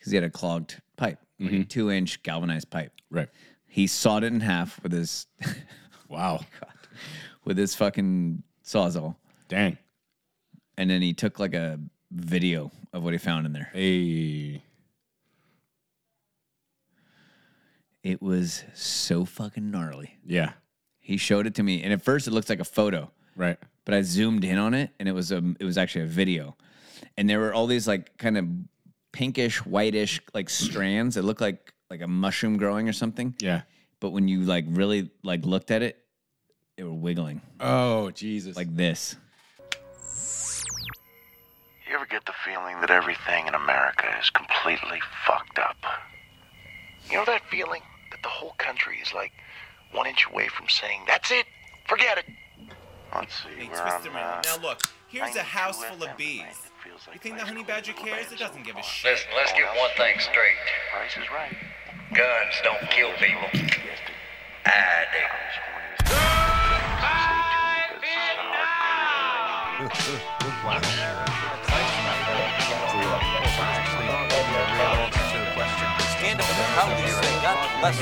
because he had a clogged pipe, like a mm-hmm. two inch galvanized pipe. Right. He sawed it in half with his Wow. with his fucking sawzall, Dang. and then he took like a video of what he found in there. Hey. It was so fucking gnarly. Yeah. He showed it to me, and at first it looked like a photo, Right. but I zoomed in on it, and it was a it was actually a video, and there were all these like kind of pinkish, whitish like strands. It looked like like a mushroom growing or something. Yeah. But when you like really like looked at it, they were wiggling Oh, Jesus. like this. You ever get the feeling that everything in America is completely fucked up? You know that feeling that the whole country is like one inch away from saying, that's it, forget it. Let's see, Hey, we're twist on, around. uh, Now look, here's a house full of bees. Tonight. It feels like You think the honey badger cares? It doesn't give a shit. Listen, let's get one thing straight. Price is right. Guns don't kill people. Yes, the I do. Ah, Stand up this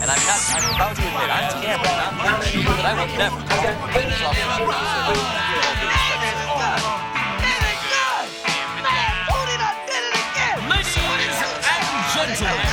And I'm not, proud to admit, I'm Cameron, I'm Cameron, but I will never off Ladies and gentlemen,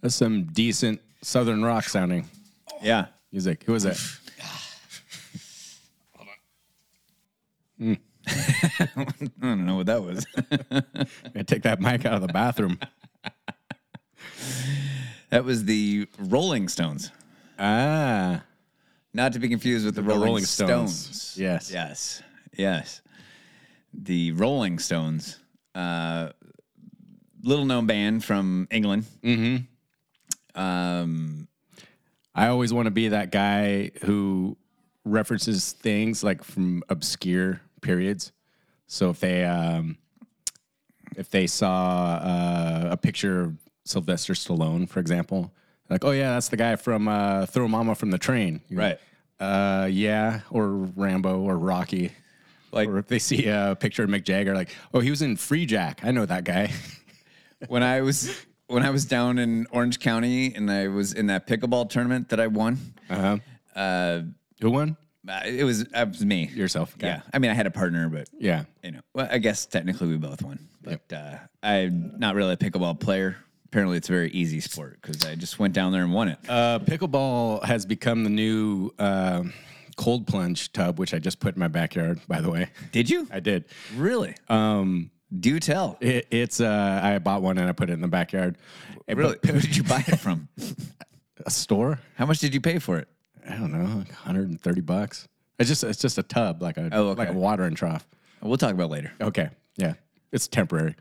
That's some decent Southern rock sounding Yeah. music. Who was that? I don't know what that was. I take that mic out of the bathroom. that was the Rolling Stones. Ah. Not to be confused with the, The Rolling, Rolling Stones. Stones. Yes. Yes. Yes. The Rolling Stones, uh, little known band from England. Mm-hmm. Um, I always want to be that guy who references things like from obscure periods. So if they um, if they saw uh, a picture of Sylvester Stallone, for example, like, oh yeah, that's the guy from uh, Throw Mama from the Train, You're Right. like, Uh, yeah, or Rambo or Rocky. Like- or if they see a picture of Mick Jagger, like, oh, he was in Freejack. I know that guy. when I was when I was down in Orange County and I was in that pickleball tournament that I won, Uh-huh. uh, Who won? uh, it was it was me. Yourself. Okay. Yeah. I mean, I had a partner, but Yeah. you know, well, I guess technically we both won. But uh, I'm not really a pickleball player. Apparently, it's a very easy sport because I just went down there and won it. Uh, pickleball has become the new uh, cold plunge tub, which I just put in my backyard. By the way, Did you I did. really? Um, Do tell. it, it's uh, I bought one and I put it in the backyard. Really? Who did you buy it from? a store? How much did you pay for it? I don't know, like 130 bucks. It's just it's just a tub, like a Oh, okay. like a watering trough. We'll talk about it later. Okay, yeah, it's temporary.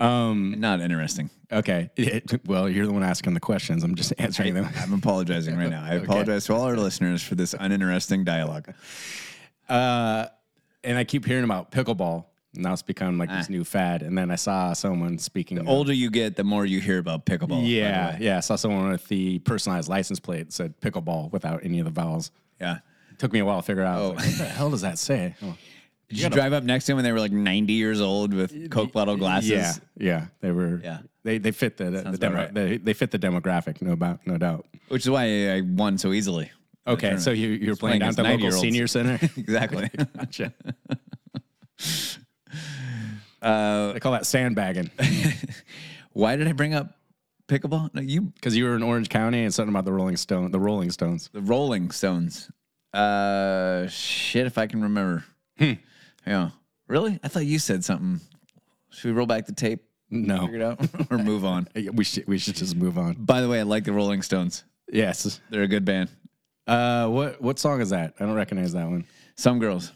Um, not interesting. Okay, It- well, you're the one asking the questions. I'm just answering them. I'm apologizing right now. I apologize to all our listeners for this uninteresting dialogue. Uh, and I keep hearing about pickleball. Now it's become like Ah. this new fad. And then I saw someone speaking. The older you get, the more you hear about pickleball. Yeah, yeah. I saw someone with the personalized license plate that said pickleball without any of the vowels. yeah. it Took me a while to figure out. Oh. like, what the hell does that say? Oh. Did you drive up next to them when they were like 90 years old with Coke bottle glasses? Yeah, yeah. They were. Yeah. They they fit the, the demo, right. they, they fit the demographic. No doubt. No doubt. Which is why I won so easily. Okay, so you you're playing down at the local senior center. exactly. gotcha. Uh, They call that sandbagging why did I bring up pickleball? No, you, because you were in Orange County and something about the Rolling Stone, the Rolling Stones. the Rolling Stones. Uh, shit, if I can remember. Hmm. Yeah. Really? I thought you said something. Should we roll back the tape? No, Figure it out or move on. we should we should just move on. By the way, I like the Rolling Stones. Yes. They're a good band. Uh, what what song is that? I don't recognize that one. Some girls.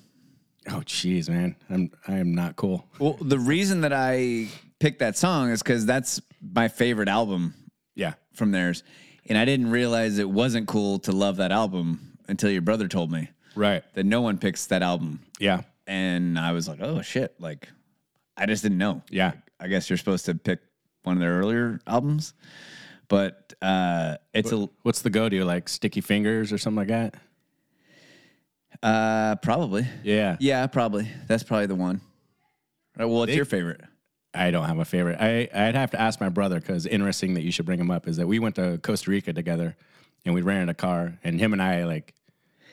Oh, jeez, man, I'm I am not cool. Well, the reason that I picked that song is because that's my favorite album Yeah, from theirs, and I didn't realize it wasn't cool to love that album until your brother told me right. that no one picks that album, Yeah, and I was like, oh shit, like I just didn't know. yeah. I guess you're supposed to pick one of their earlier albums, but uh, it's a What's the go to? Like Sticky Fingers or something like that? Uh, probably Yeah. yeah probably that's probably the one. Uh, well, what's your favorite? I don't have a favorite. I I'd have to ask my brother because interesting that you should bring him up is that we went to Costa Rica together and we ran rented a car and him and I like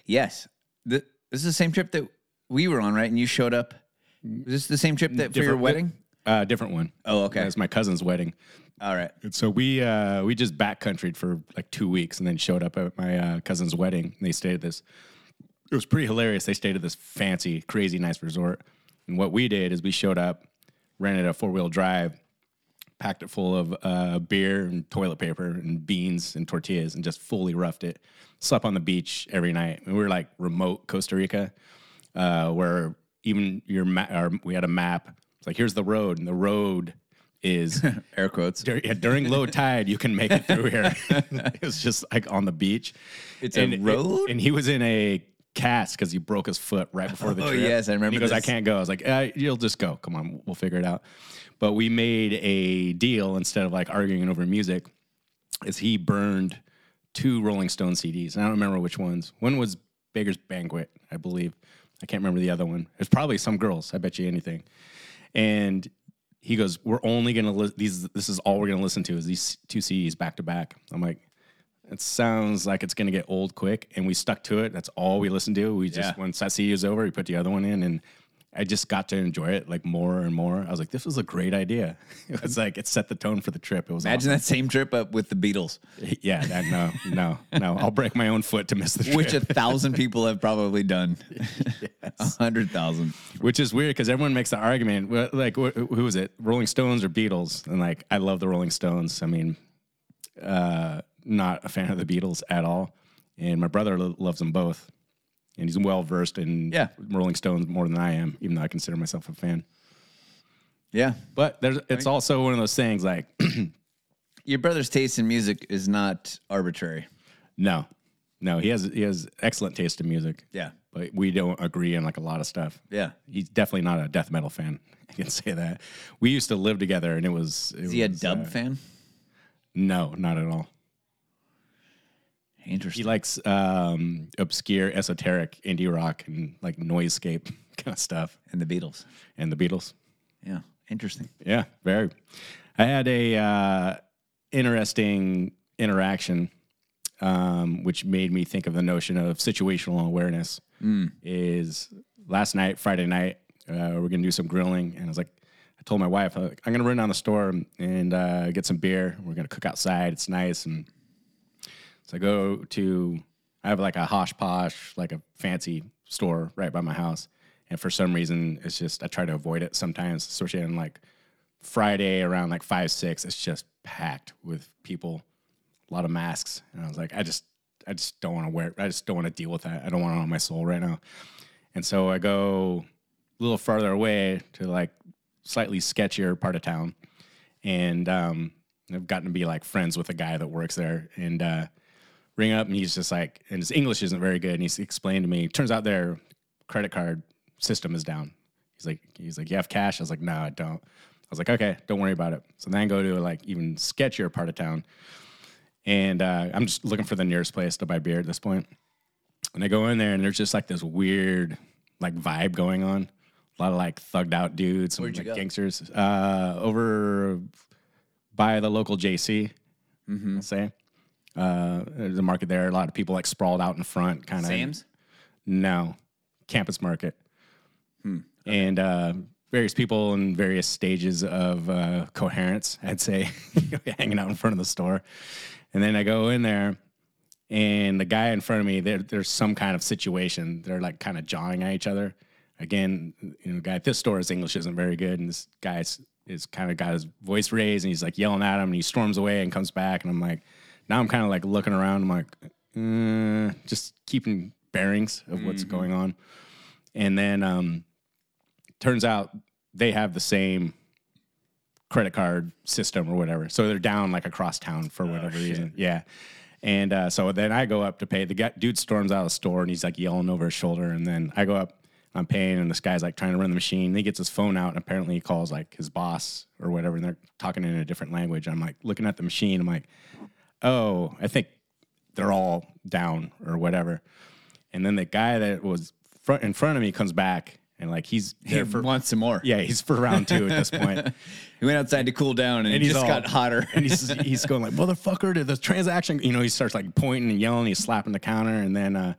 Yes, Th- this is the same trip that we were on, right? And you showed up. Was this the same trip that for your wedding? uh different one. Oh, okay. It was my cousin's wedding. All right. And so we uh, we just backcountryed for like two weeks and then showed up at my uh, cousin's wedding. And they stayed at this. It was pretty hilarious. They stayed at this fancy, crazy, nice resort. And what we did is we showed up, rented a four wheel drive, packed it full of uh, beer and toilet paper and beans and tortillas, and just fully roughed it. Slept on the beach every night. And we were like remote Costa Rica, uh, where even your ma- our, we had a map. It's like here's the road, and the road is Air quotes. Dur- yeah, during low tide, you can make it through here. it was just like on the beach. It's a road? and he was in a cast because he broke his foot right before the trip. Oh, yes, I And remember He goes, "I can't go." I was like, uh, "You'll just go. Come on, we'll figure it out." But we made a deal instead of like arguing over music. Is he burned two Rolling Stone CDs? And I don't remember which ones. One was Beggar's Banquet, I believe. I can't remember the other one. It's probably some girls. I bet you anything. And he goes, "We're only gonna li- these. This is all we're gonna listen to is these two CDs back to back." I'm like, "It sounds like it's gonna get old quick," and we stuck to it. That's all we listened to. We just Yeah. once that CD was over, we put the other one in, and I just got to enjoy it like more and more. I was like, "This was a great idea." It was like it set the tone for the trip. It was Imagine that same trip up with the Beatles. Yeah, that, no, no, no. I'll break my own foot to miss the trip. which a thousand people have probably done. A hundred thousand. Which is weird because everyone makes the argument, like, wh- who is it, Rolling Stones or Beatles? And like, I love the Rolling Stones. I mean, uh, not a fan of the Beatles at all. And my brother lo- loves them both, and he's well versed in Yeah. Rolling Stones more than I am, even though I consider myself a fan. Yeah. But there's, it's also one of those things like, Your brother's taste in music is not arbitrary. no, no, he has he has excellent taste in music. Yeah. but we don't agree on like a lot of stuff. Yeah. He's definitely not a death metal fan. I can say that. We used to live together, and it was. It Is he a was, dub uh, fan? No, not at all. Interesting. He likes um, obscure, esoteric indie rock and like noisescape kind of stuff, and the Beatles. and the Beatles. Yeah. Interesting. Yeah, very. I had a uh, interesting interaction, um, which made me think of the notion of situational awareness. Is last night, Friday night, uh, we're gonna do some grilling, and I was like, I told my wife, I'm gonna run down the store and uh, get some beer. We're gonna cook outside. It's nice, and so I go to. I have like a hosh posh, like a fancy store right by my house, and for some reason, it's just I try to avoid it sometimes, especially on like Friday around like five six. It's just packed with people, a lot of masks, and I was like, I just I just don't want to wear. I just don't want to deal with that. I don't want it on my soul right now. And so I go a little farther away to like slightly sketchier part of town, and um, I've gotten to be like friends with a guy that works there, and uh, ring up, and he's just like, and his English isn't very good, and he's explained to me. Turns out their credit card system is down. He's like, he's like, you have cash? I was like, no, I don't. I was like, okay, don't worry about it. So then I go to like even sketchier part of town, and uh, I'm just looking for the nearest place to buy beer at this point. And I go in there, and there's just like this weird like vibe going on. A lot of like thugged out dudes, some like gangsters. Uh, over by the local JC, I'll say. Uh, there's a market there. A lot of people like sprawled out in front, kind of. Sam's? No, campus market. Hmm. And uh, various people in various stages of uh, coherence, I'd say, hanging out in front of the store. And then I go in there, and the guy in front of me, there, there's some kind of situation. They're like kind of jawing at each other. Again, you know, the guy at this store, his English isn't very good, and this guy's is kind of got his voice raised and he's like yelling at him and he storms away and comes back and I'm like, now I'm kind of like looking around. I'm like, uh, just keeping bearings of what's going on. And then um, turns out they have the same credit card system or whatever. So they're down like across town for whatever reason. Yeah. And uh, so then I go up to pay. The guy, dude storms out of the store and he's like yelling over his shoulder. And then I go up, I'm paying, and this guy's like trying to run the machine. And he gets his phone out, and apparently he calls like his boss or whatever, and they're talking in a different language. I'm like looking at the machine. I'm like, oh, I think they're all down or whatever. And then the guy that was front in front of me comes back, and like he's He for wants some more. yeah, he's for round two at this point. He went outside to cool down and, And he's just all- got hotter. and he's he's going like motherfucker to the transaction. You know, he starts like pointing and yelling. He's slapping the counter, and then uh,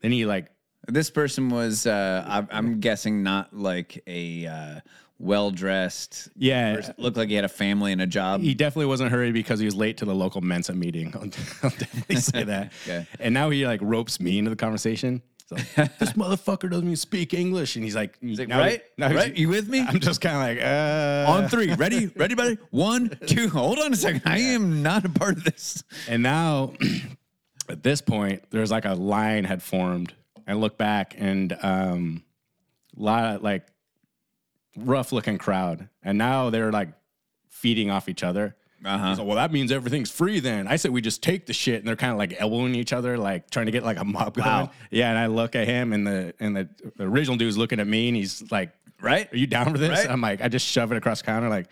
then he like This person was, uh, I'm, I'm guessing, not like a uh, well dressed. Yeah. looked like he had a family and a job. he definitely wasn't hurried because he was late to the local Mensa meeting. I'll, I'll definitely say that. Okay. And now he like ropes me into the conversation. Like, this motherfucker doesn't even speak English, and he's like, He's like, right, now he's- right, you with me? I'm just kind of like, uh, On three, ready, ready, buddy. One, two. Hold on a second. I am not a part of this. And now, at this point, there's like a line had formed. I look back and um, a lot of like rough looking crowd, and now they're like feeding off each other. Uh-huh. So, well, that means everything's free then. I said we just take the shit, and they're kind of like elbowing each other, like trying to get like a mob going. Wow. Yeah, and I look at him, and the and the, the original dude's looking at me, and he's like, Right? Are you down for this?" Right. I'm like, I just shove it across the counter, like,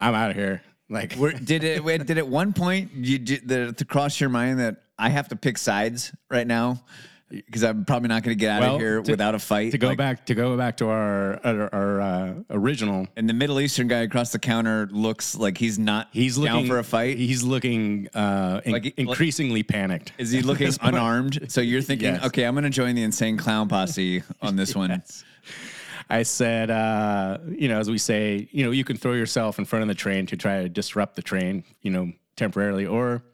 I'm out of here. Like, Were, did it? Did at one point you did the, to cross your mind that I have to pick sides right now because I'm probably not going to get out Well, of here to- without a fight. to go Like, back to go back to our our, our uh, original And the Middle Eastern guy across the counter looks like he's not. he's down looking for a fight. he's looking uh in- Like- like- increasingly panicked Is he looking unarmed? So you're thinking, Yes. okay, I'm going to join the insane clown posse on this one. i said uh you know as we say you know you can throw yourself in front of the train to try to disrupt the train you know temporarily or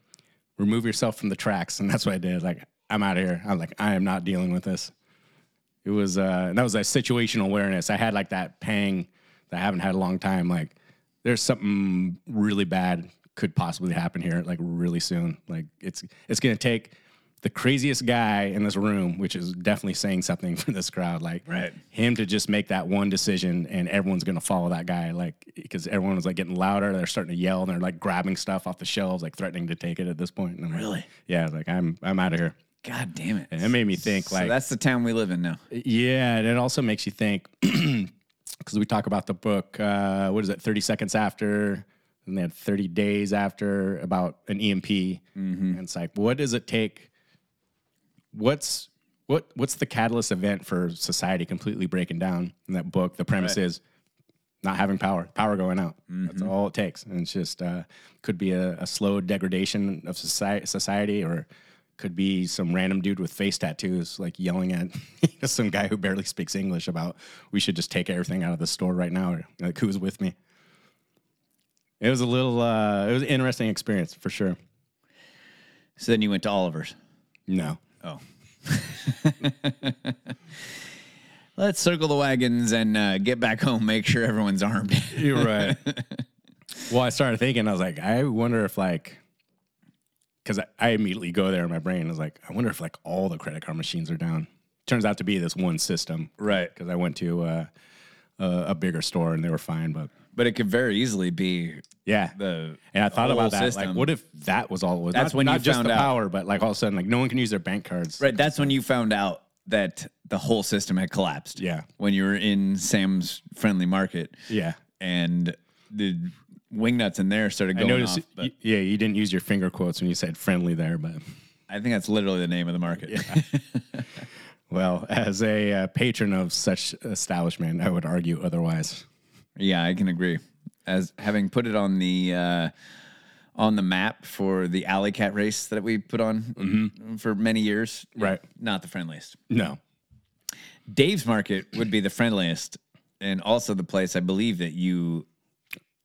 remove yourself from the tracks and that's what i did like i'm out of here. I'm like i am not dealing with this. It was uh that was a situational awareness. I had like that pang that i haven't had a long time. Like there's something really bad could possibly happen here like really soon. Like it's it's gonna take the craziest guy in this room which is definitely saying something for this crowd like Right. him to just make that one decision and everyone's gonna follow that guy like because everyone was like getting louder. They're starting to yell and they're like grabbing stuff off the shelves like threatening to take it at this point. And I'm like, Really? yeah like i'm i'm out of here God damn it. and it made me think So like that's the town we live in now. yeah, and it also makes you think because we talk about the book. Uh, what is it? Thirty seconds after, and they had thirty days after about an EMP, and it's like, what does it take? What's what? What's the catalyst event for society completely breaking down? In that book, the premise Right. is not having power, power going out. That's all it takes, and it's just uh, could be a, a slow degradation of society, society, or could be some random dude with face tattoos like yelling at some guy who barely speaks English about we should just take everything out of the store right now. Or, like who's with me? It was a little, uh, it was an interesting experience for sure. So then you went to Oliver's. No, Oh. Let's circle the wagons and uh, get back home. Make sure everyone's armed. You're right. well, I started thinking, I was like, I wonder if like, because I, I immediately go there in my brain. I was like, I wonder if like all the credit card machines are down. Turns out to be this one system, Right. Because I went to uh, a, a bigger store and they were fine, but but it could very easily be yeah. the. and I thought about that. system. Like, what if that was all it was? That's not, when not you just found the out. power, but like all of a sudden, like no one can use their bank cards. Right. That's when you found out that the whole system had collapsed. Yeah. When you were in Sam's Friendly Market. Yeah. And the wingnuts in there started I going noticed. off. But yeah, you didn't use your finger quotes when you said friendly there, but I think that's literally the name of the market. well, as a uh, patron of such establishment, I would argue otherwise. Yeah, I can agree. As having put it on the uh, on the map for the alley cat race that we put on for many years, Right. Not the friendliest. No. Dave's Market would be the friendliest, and also the place I believe that you, I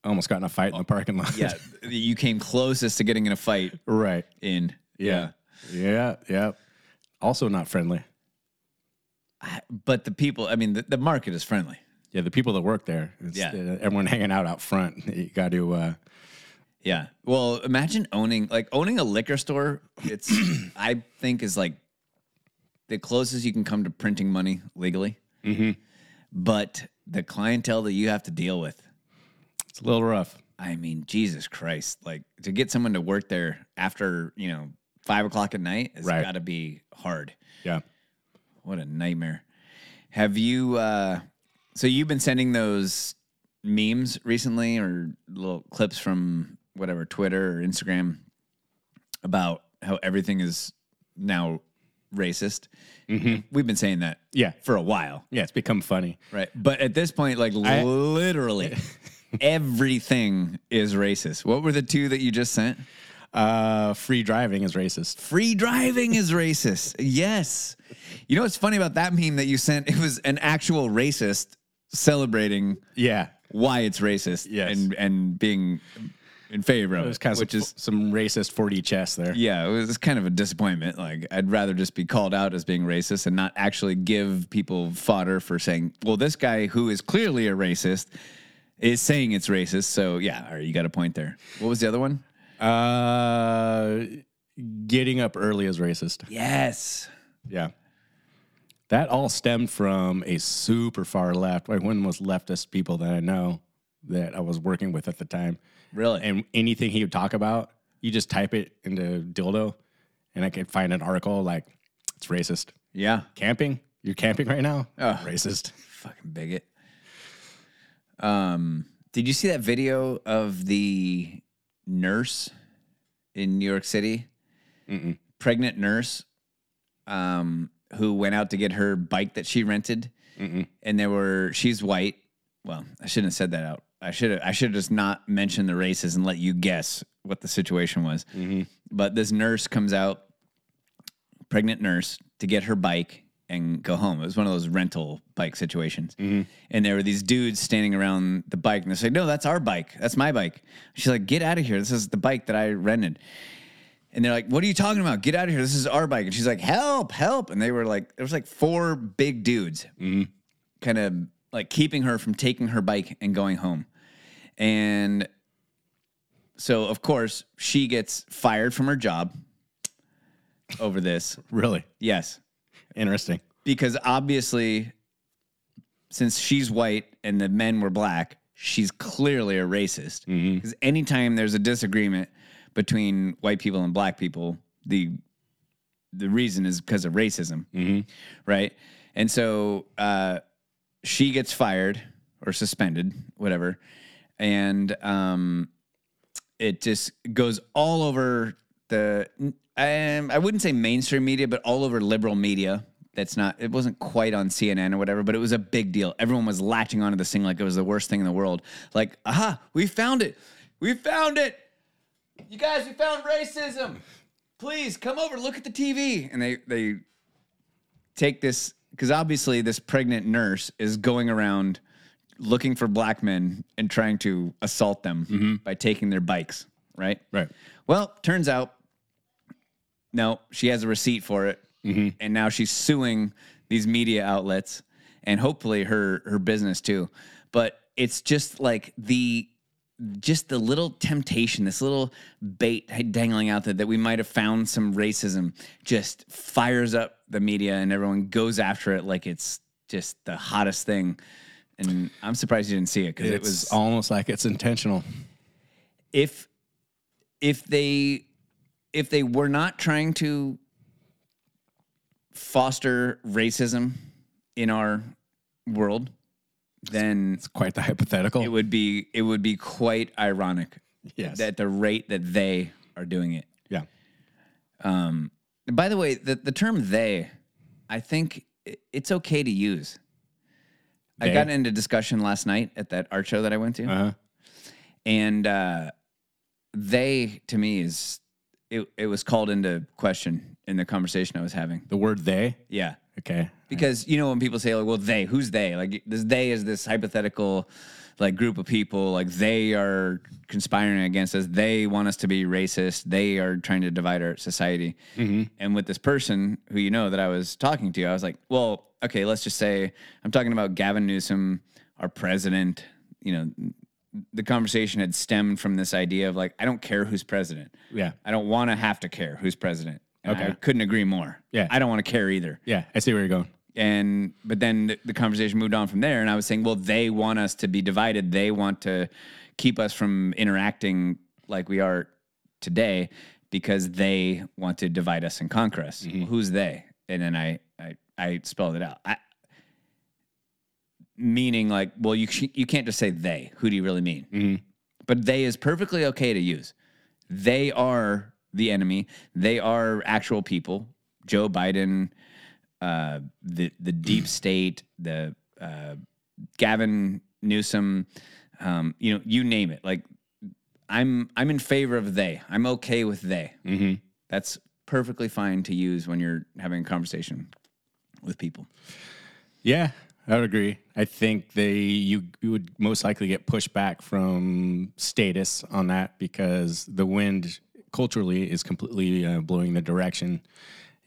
almost got in a fight in the parking lot. yeah, you came closest to getting in a fight right. in. Yeah. Yeah. Yeah. Also not friendly. but the people, I mean, the, the market is friendly. Yeah, the people that work there. It's Yeah. the- everyone hanging out out front. You got to. Uh, Yeah. Well, imagine owning like owning a liquor store. It's I think is like the closest you can come to printing money legally. Mm-hmm. But the clientele that you have to deal with, it's a little rough. I mean, Jesus Christ! Like to get someone to work there after you know five o'clock at night has Right. got to be hard. Yeah. What a nightmare. Have you uh so you've been sending those memes recently or little clips from whatever Twitter or Instagram about how everything is now racist? We've been saying that Yeah. for a while. Yeah, it's become funny. Right. But at this point, like I- literally everything is racist. What were the two that you just sent? Uh, free driving is racist. Free driving is racist. Yes. You know what's funny about that meme that you sent? It was an actual racist celebrating Yeah. why it's racist Yes. and and being in favor of It was kind of which some, is some racist 4D chess there. yeah, it was kind of a disappointment. Like I'd rather just be called out as being racist and not actually give people fodder for saying, "Well, this guy who is clearly a racist is saying it's racist." So yeah, all right, you got a point there. What was the other one? Uh, getting up early is racist. Yes. Yeah. That all stemmed from a super far left, like one of the most leftist people that I know that I was working with at the time. Really? And anything he would talk about, you just type it into dildo and I could find an article like it's racist. Yeah. Camping? You're camping right now? Oh. Racist. Fucking bigot. Um, did you see that video of the nurse in New York City? Pregnant nurse, um, who went out to get her bike that she rented, and there were she's white. Well, I shouldn't have said that out. I should have I should have just not mentioned the races and let you guess what the situation was. But this nurse comes out pregnant nurse to get her bike and go home. It was one of those rental bike situations. Mm-hmm. And there were these dudes standing around the bike and they say, No, that's our bike. That's my bike. She's like, Get out of here. This is the bike that I rented. And they're like, What are you talking about? Get out of here. This is our bike. And she's like, Help, help. And they were like, There was like four big dudes mm-hmm. kind of like keeping her from taking her bike and going home. And so, of course, she gets fired from her job over this. Really? Yes. Interesting. Because obviously, since she's white and the men were black, she's clearly a racist. Because anytime there's a disagreement between white people and black people, the the reason is because of racism, right? And so uh, she gets fired or suspended, whatever, and um, it just goes all over the um, I wouldn't say mainstream media, but all over liberal media. That's not it wasn't quite on CNN or whatever, but it was a big deal. Everyone was latching onto this thing like it was the worst thing in the world. Like, aha, we found it. We found it. You guys, we found racism. Please come over, look at the TV. And they they take this because obviously this pregnant nurse is going around looking for black men and trying to assault them by taking their bikes, right? Right. Well, turns out, no, she has a receipt for it, mm-hmm. and now she's suing these media outlets and hopefully her her business too. But it's just like the just the little temptation, this little bait dangling out there that we might have found some racism, just fires up the media and everyone goes after it like it's just the hottest thing. And I'm surprised you didn't see it because it was almost like it's intentional. if if they if they were not trying to foster racism in our world, then It's quite the hypothetical. it would be it would be quite ironic yes. that the rate that they are doing it. yeah. Um, by the way, the the term "they," I think it's okay to use. I got into discussion last night at that art show that I went to. Uh-huh. and uh, they to me is it, it was called into question in the conversation I was having. The word they. Yeah, Okay. because you know when people say like, "Well, they," who's they? Like this they is this hypothetical like group of people like they are conspiring against us. They want us to be racist. They are trying to divide our society. Mm-hmm. And with this person who you know that I was talking to, I was like, "Well, okay, let's just say I'm talking about Gavin Newsom." our president. You know, the conversation had stemmed from this idea of like, I don't care who's president. Yeah. I don't want to have to care who's president. And I Okay. couldn't agree more. Yeah. I don't want to care either. Yeah, I see where you're going. And but then the, the conversation moved on from there, and I was saying, well, they want us to be divided. They want to keep us from interacting like we are today because they want to divide us and conquer us. Mm-hmm. Who's they? And then I I, I spelled it out. I, meaning like, well, you sh- you can't just say they. Who do you really mean? But they is perfectly okay to use. They are the enemy. They are actual people. Joe Biden, uh, the the deep state, the uh, Gavin Newsom, um, you know, you name it. Like, I'm I'm in favor of they. I'm okay with they. Mm-hmm. That's perfectly fine to use when you're having a conversation with people. Yeah, I would agree. I think they you, you would most likely get pushback from statists on that because the wind culturally is completely uh, blowing the direction,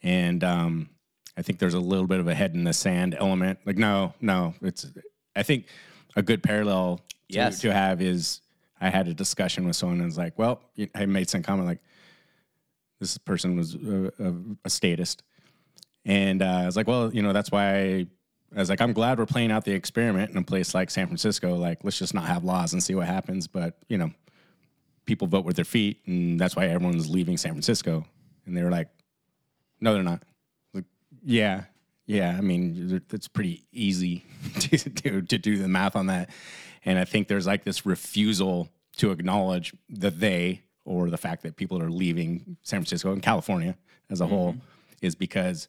and um, I think there's a little bit of a head in the sand element. Like, no, no, it's. I think a good parallel to, Yes. to have is I had a discussion with someone and was like, well, I made some comment like, this person was a, a, a statist. And uh, I was like, well, you know, that's why I, I was like, I'm glad we're playing out the experiment in a place like San Francisco. Like, let's just not have laws and see what happens. But, you know, people vote with their feet, and that's why everyone's leaving San Francisco. And they were like, no, they're not. Like, yeah, yeah. I mean, it's pretty easy to, to, to do the math on that. And I think there's like this refusal to acknowledge that they or the fact that people are leaving San Francisco and California as a mm-hmm. whole is because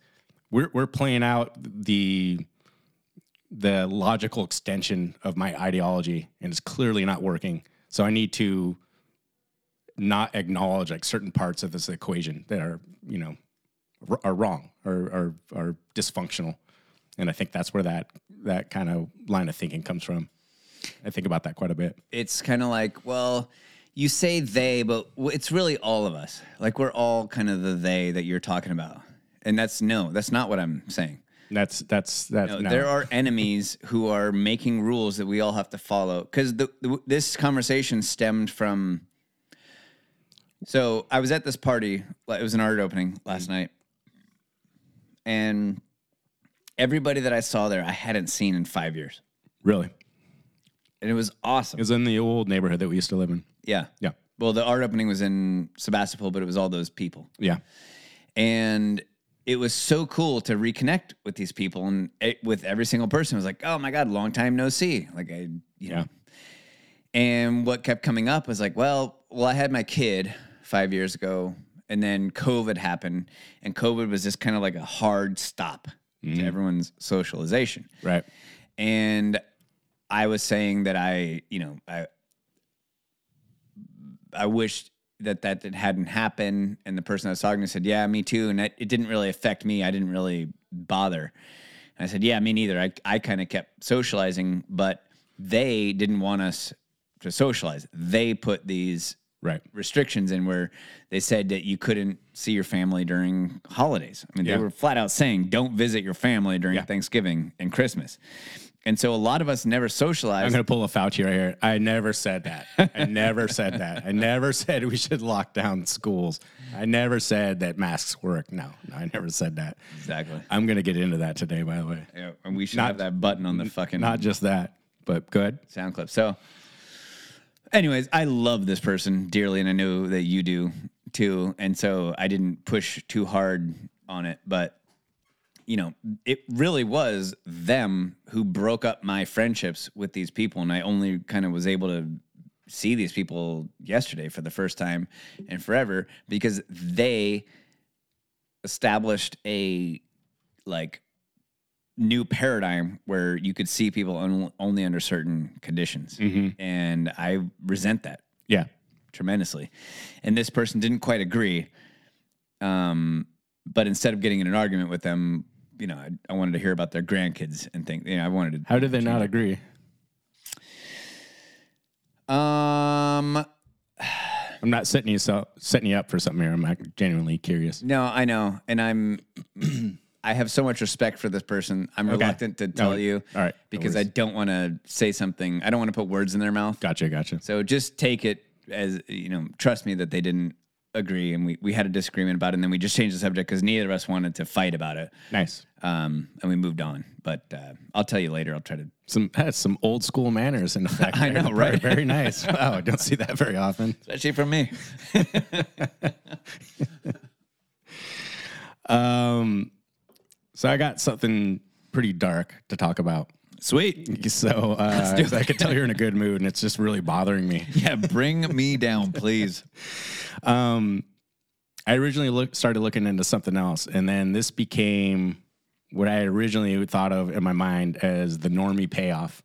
we're we're playing out the the logical extension of my ideology and it's clearly not working. So I need to not acknowledge like certain parts of this equation that are, you know, r- are wrong or are, are dysfunctional. And I think that's where that that kind of line of thinking comes from. I think about that quite a bit. it's kind of like, well, you say they, but it's really all of us. Like we're all kind of the they that you're talking about. And that's no, that's not what I'm saying. That's that's that. No, no. There are enemies who are making rules that we all have to follow. Because the, the, this conversation stemmed from. So I was at this party. It was an art opening last night, and everybody that I saw there, I hadn't seen in five years, really. and it was awesome. It was in the old neighborhood that we used to live in. yeah, Yeah. Well, the art opening was in Sebastopol, but it was all those people. Yeah. and it was so cool to reconnect with these people and it, with every single person. It was like oh my god long time no see. Like i you know. And what kept coming up was like well well i had my kid five years ago and then covid happened and covid was just kind of like a hard stop to mm-hmm. everyone's socialization. Right. and I was saying that I, you know, I, I wished that that it hadn't happened. And the person I was talking to said, "Yeah, me too." And it, it didn't really affect me. I didn't really bother. And I said, "Yeah, me neither." I I kind of kept socializing, but they didn't want us to socialize. They put these Right. restrictions in where they said that you couldn't see your family during holidays. I mean, Yeah. they were flat out saying, "Don't visit your family during Yeah. Thanksgiving and Christmas." And so a lot of us never socialize. I'm going to pull a Fauci right here. I never said that. I never said that. I never said we should lock down schools. I never said that masks work. No, no, I never said that. exactly. I'm going to get into that today, by the way. Yeah, and we should Not- have that button on the fucking Not just that, but good. sound clip. So, anyways, I love this person dearly, and I know that you do too. And so I didn't push too hard on it, but you know, it really was them who broke up my friendships with these people, and I only kind of was able to see these people yesterday for the first time and forever because they established a like new paradigm where you could see people on, only under certain conditions. And I resent that Yeah. tremendously. And this person didn't quite agree. Um, but instead of getting in an argument with them, you know, I, I wanted to hear about their grandkids and think, you know, I wanted to. How did they not agree? Um, I'm not setting you so, setting you up for something here. I'm genuinely curious. no, I know. And I'm, I have so much respect for this person. I'm Okay. reluctant to tell No, you, all right, no because I don't want to say something. I don't want to put words in their mouth. Gotcha, gotcha. So just take it as you know. Trust me that they didn't agree, and we we had a disagreement about it, and then we just changed the subject because neither of us wanted to fight about it. Nice. Um, and we moved on. But uh, I'll tell you later. I'll try to. Some has some old school manners in effect. I know, right? Very, very nice. Wow, I don't see that very often. Especially from me. Um, so I got something pretty dark to talk about. Sweet. So, uh, do I could tell you're in a good mood, and it's just really bothering me. Yeah, bring me down, please. Um, I originally look, started looking into something else, and then this became what I originally thought of in my mind as the normie payoff.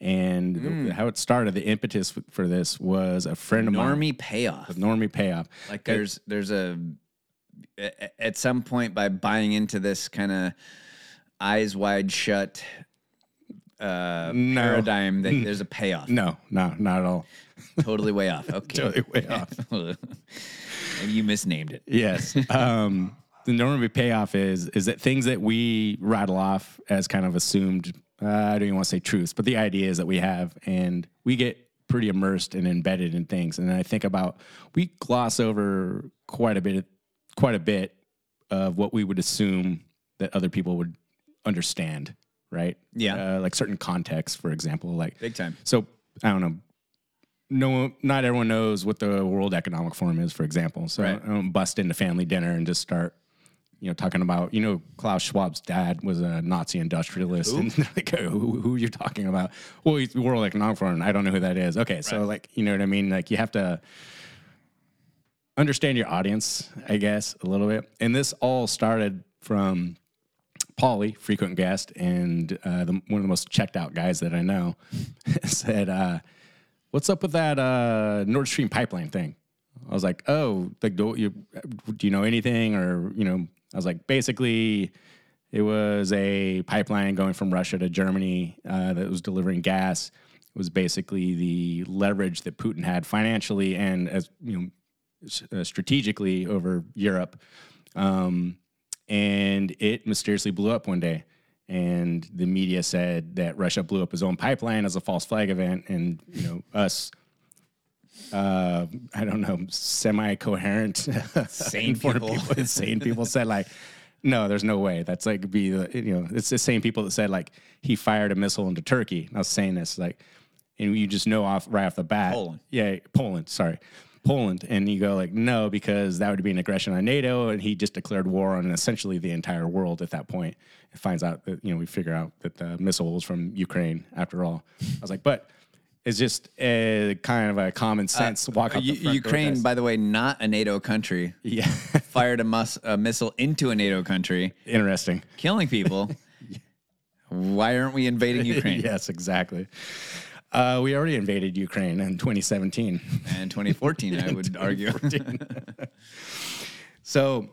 And the- how it started, the impetus for this was a friend of mine. Normie payoff. Normie payoff. Like there's there's a- at some point by buying into this kind of eyes wide shut uh, No. paradigm that there's a payoff. No, no, not at all. Totally way off. Okay. Totally way off. Maybe you misnamed it. Yes. Um, the normie payoff is is that things that we rattle off as kind of assumed. Uh, I don't even want to say truths, but the idea is that we have, and we get pretty immersed and embedded in things. And then I think about we gloss over quite a bit, quite a bit of what we would assume that other people would understand, right? Yeah. uh, like certain contexts, for example, like Big time. so I don't know. No, not everyone knows what the World Economic Forum is, for example. So Right. I don't bust into family dinner and just start, you know, talking about, you know, Klaus Schwab's dad was a Nazi industrialist, and like, "Oh, who, who are you talking about? Well, he's the World Economic Forum. I don't know who that is. Okay, so like, you know what I mean? Like, you have to understand your audience, I guess, a little bit. And this all started from Paulie, frequent guest, and uh, the, one of the most checked out guys that I know, said, uh, "What's up with that uh, Nord Stream pipeline thing?" I was like, "Oh, like, do you do you know anything?" Or you know, I was like, basically, it was a pipeline going from Russia to Germany uh, that was delivering gas. It was basically the leverage that Putin had financially and as you know uh, strategically over Europe. Um, and it mysteriously blew up one day. And the media said that Russia blew up his own pipeline as a false flag event, and you know us, uh, I don't know, semi-coherent, Sane informed people. insane people said like, no, there's no way. That's like be the you know, it's the same people that said like he fired a missile into Turkey. And I was saying this like, and you just know off right off the bat, Poland. yeah, Poland. Sorry, Poland, and you go like, no, because that would be an aggression on NATO, and he just declared war on essentially the entire world at that point. It finds out that you know we figure out that the missile was from Ukraine after all. I was like, but it's just a kind of a common uh, sense walk up. U- the front door Ukraine, by the way, not a NATO country, yeah, fired a, mus- a missile into a NATO country, interesting. killing people. Why aren't we invading Ukraine? yes, exactly. Uh, we already invaded Ukraine in 2017. And 2014, I would argue. So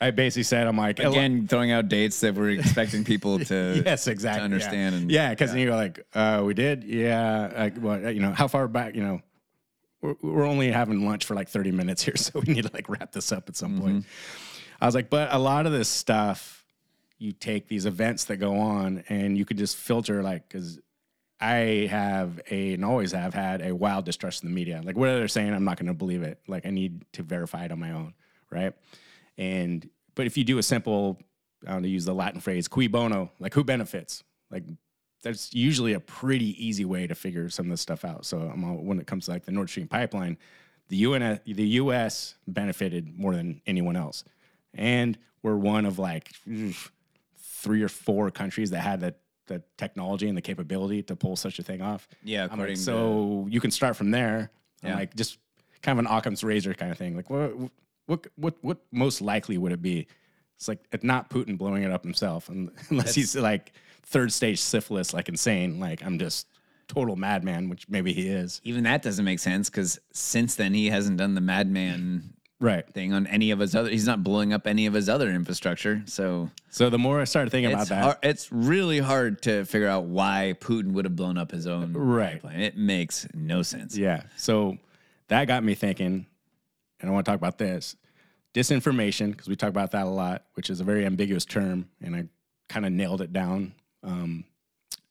I basically said, I'm like, Again, throwing out dates that we're expecting people to yes, exactly. to understand. Yeah, And yeah, because then you're like, uh, we did, yeah. Like, well, you know, how far back? You know, we're, we're only having lunch for like 30 minutes here, so we need to like wrap this up at some point. I was like, but a lot of this stuff, you take these events that go on, and you could just filter like, because I have a and always have had a wild distrust in the media. Like whatever they're saying, I'm not going to believe it. Like I need to verify it on my own, right? And but if you do a simple, I want to use the Latin phrase cui bono," like who benefits, like that's usually a pretty easy way to figure some of this stuff out. So all, when it comes to like the Nord Stream pipeline, the UN, the U.S. benefited more than anyone else, and we're one of like three or four countries that had the the technology and the capability to pull such a thing off. Yeah, I'm like, according to- so you can start from there. I'm Yeah. like just kind of an Occam's razor kind of thing. Like what what what what most likely would it be? It's like it's not Putin blowing it up himself, un- unless he's like third stage syphilis, like insane. Like I'm just total madman, which maybe he is. even that doesn't make sense because since then he hasn't done the madman Right. thing on any of his other. He's not blowing up any of his other infrastructure. So So the more I started thinking about it's that, hard, it's really hard to figure out why Putin would have blown up his own Right. pipeline. It makes no sense. Yeah. So that got me thinking, and I want to talk about this. disinformation, because we talk about that a lot, which is a very ambiguous term, and I kind of nailed it down. Um,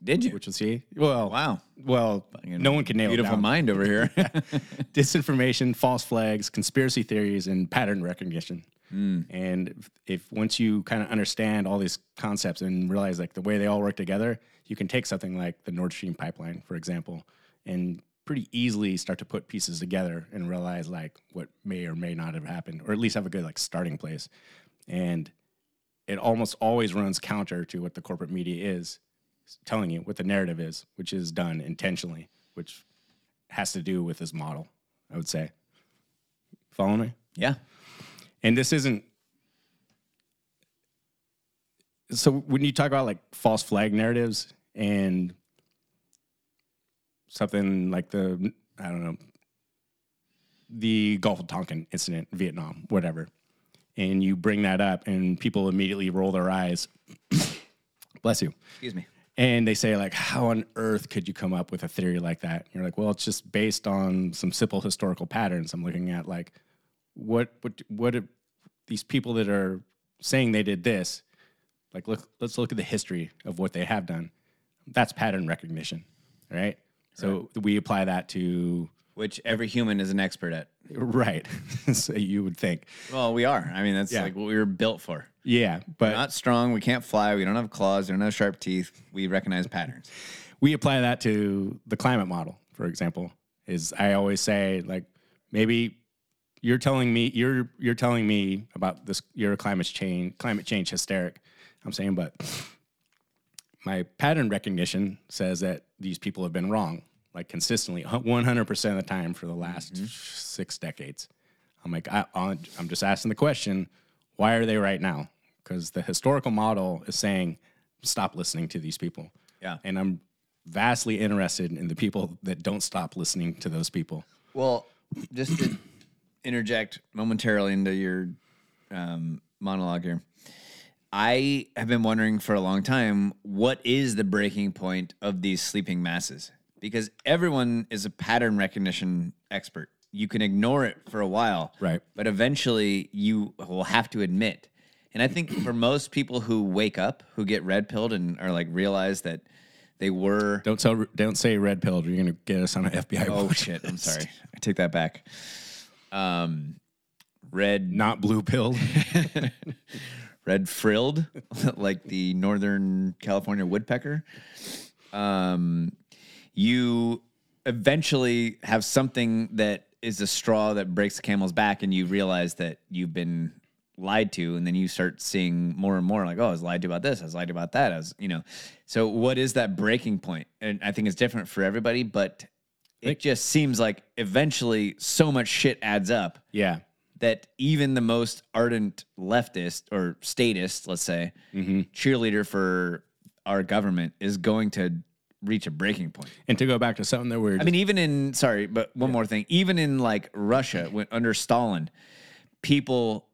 Did you? which was see, well, Wow. well, no one can nail it Beautiful down. mind over here. disinformation, false flags, conspiracy theories, and pattern recognition. Hmm. And if, if once you kind of understand all these concepts and realize like the way they all work together, you can take something like the Nord Stream pipeline, for example, and pretty easily start to put pieces together and realize like what may or may not have happened, or at least have a good like starting place. And it almost always runs counter to what the corporate media is telling you, what the narrative is, which is done intentionally, which has to do with this model, I would say. Follow me? yeah. And this isn't. So when you talk about like false flag narratives and something like the, I don't know, the Gulf of Tonkin incident, Vietnam, whatever, and you bring that up and people immediately roll their eyes. Bless you Excuse me. And they say like how on earth could you come up with a theory like that? You're like well it's just based on some simple historical patterns. I'm looking at like what what what if these people that are saying they did this like look let's look at the history of what they have done. That's pattern recognition right? So we apply that to Which every human is an expert at. right so you would think Well, we are. I mean, that's Yeah. like what we were built for. yeah We're but not strong. We can't fly. We don't have claws. We don't have sharp teeth. We recognize patterns. we apply that to the climate model for example is i always say like maybe you're telling me you're you're telling me about this you're a climate change climate change hysteric i'm saying but my pattern recognition says that these people have been wrong like consistently 100% of the time for the last six decades. I'm like I, i'm just asking the question why are they right now? Because the historical model is saying stop listening to these people. Yeah. and i'm vastly interested in the people that don't stop listening to those people. Well, just to interject momentarily into your um, monologue here, I have been wondering for a long time what is the breaking point of these sleeping masses? Because everyone is a pattern recognition expert. You can ignore it for a while, Right. But eventually, you will have to admit. And I think for most people who wake up, who get red pilled and are like realize that they were don't tell don't say red pilled. you're gonna get us on an fbi Oh watch shit! I'm sorry. I take that back. Um, red, not blue pilled red frilled, like the Northern California woodpecker. Um, you eventually have something that is a straw that breaks the camel's back, and you realize that you've been lied to, and then you start seeing more and more like, oh, I was lied to about this, I was lied to about that, I was, you know. So, what is that breaking point? And I think it's different for everybody, but it just seems like eventually so much shit adds up yeah that even the most ardent leftist or statist, let's say, mm-hmm. cheerleader for our government is going to reach a breaking point. and to go back to something that we're I mean, even in sorry, but one more thing, even in like Russia, when under Stalin, people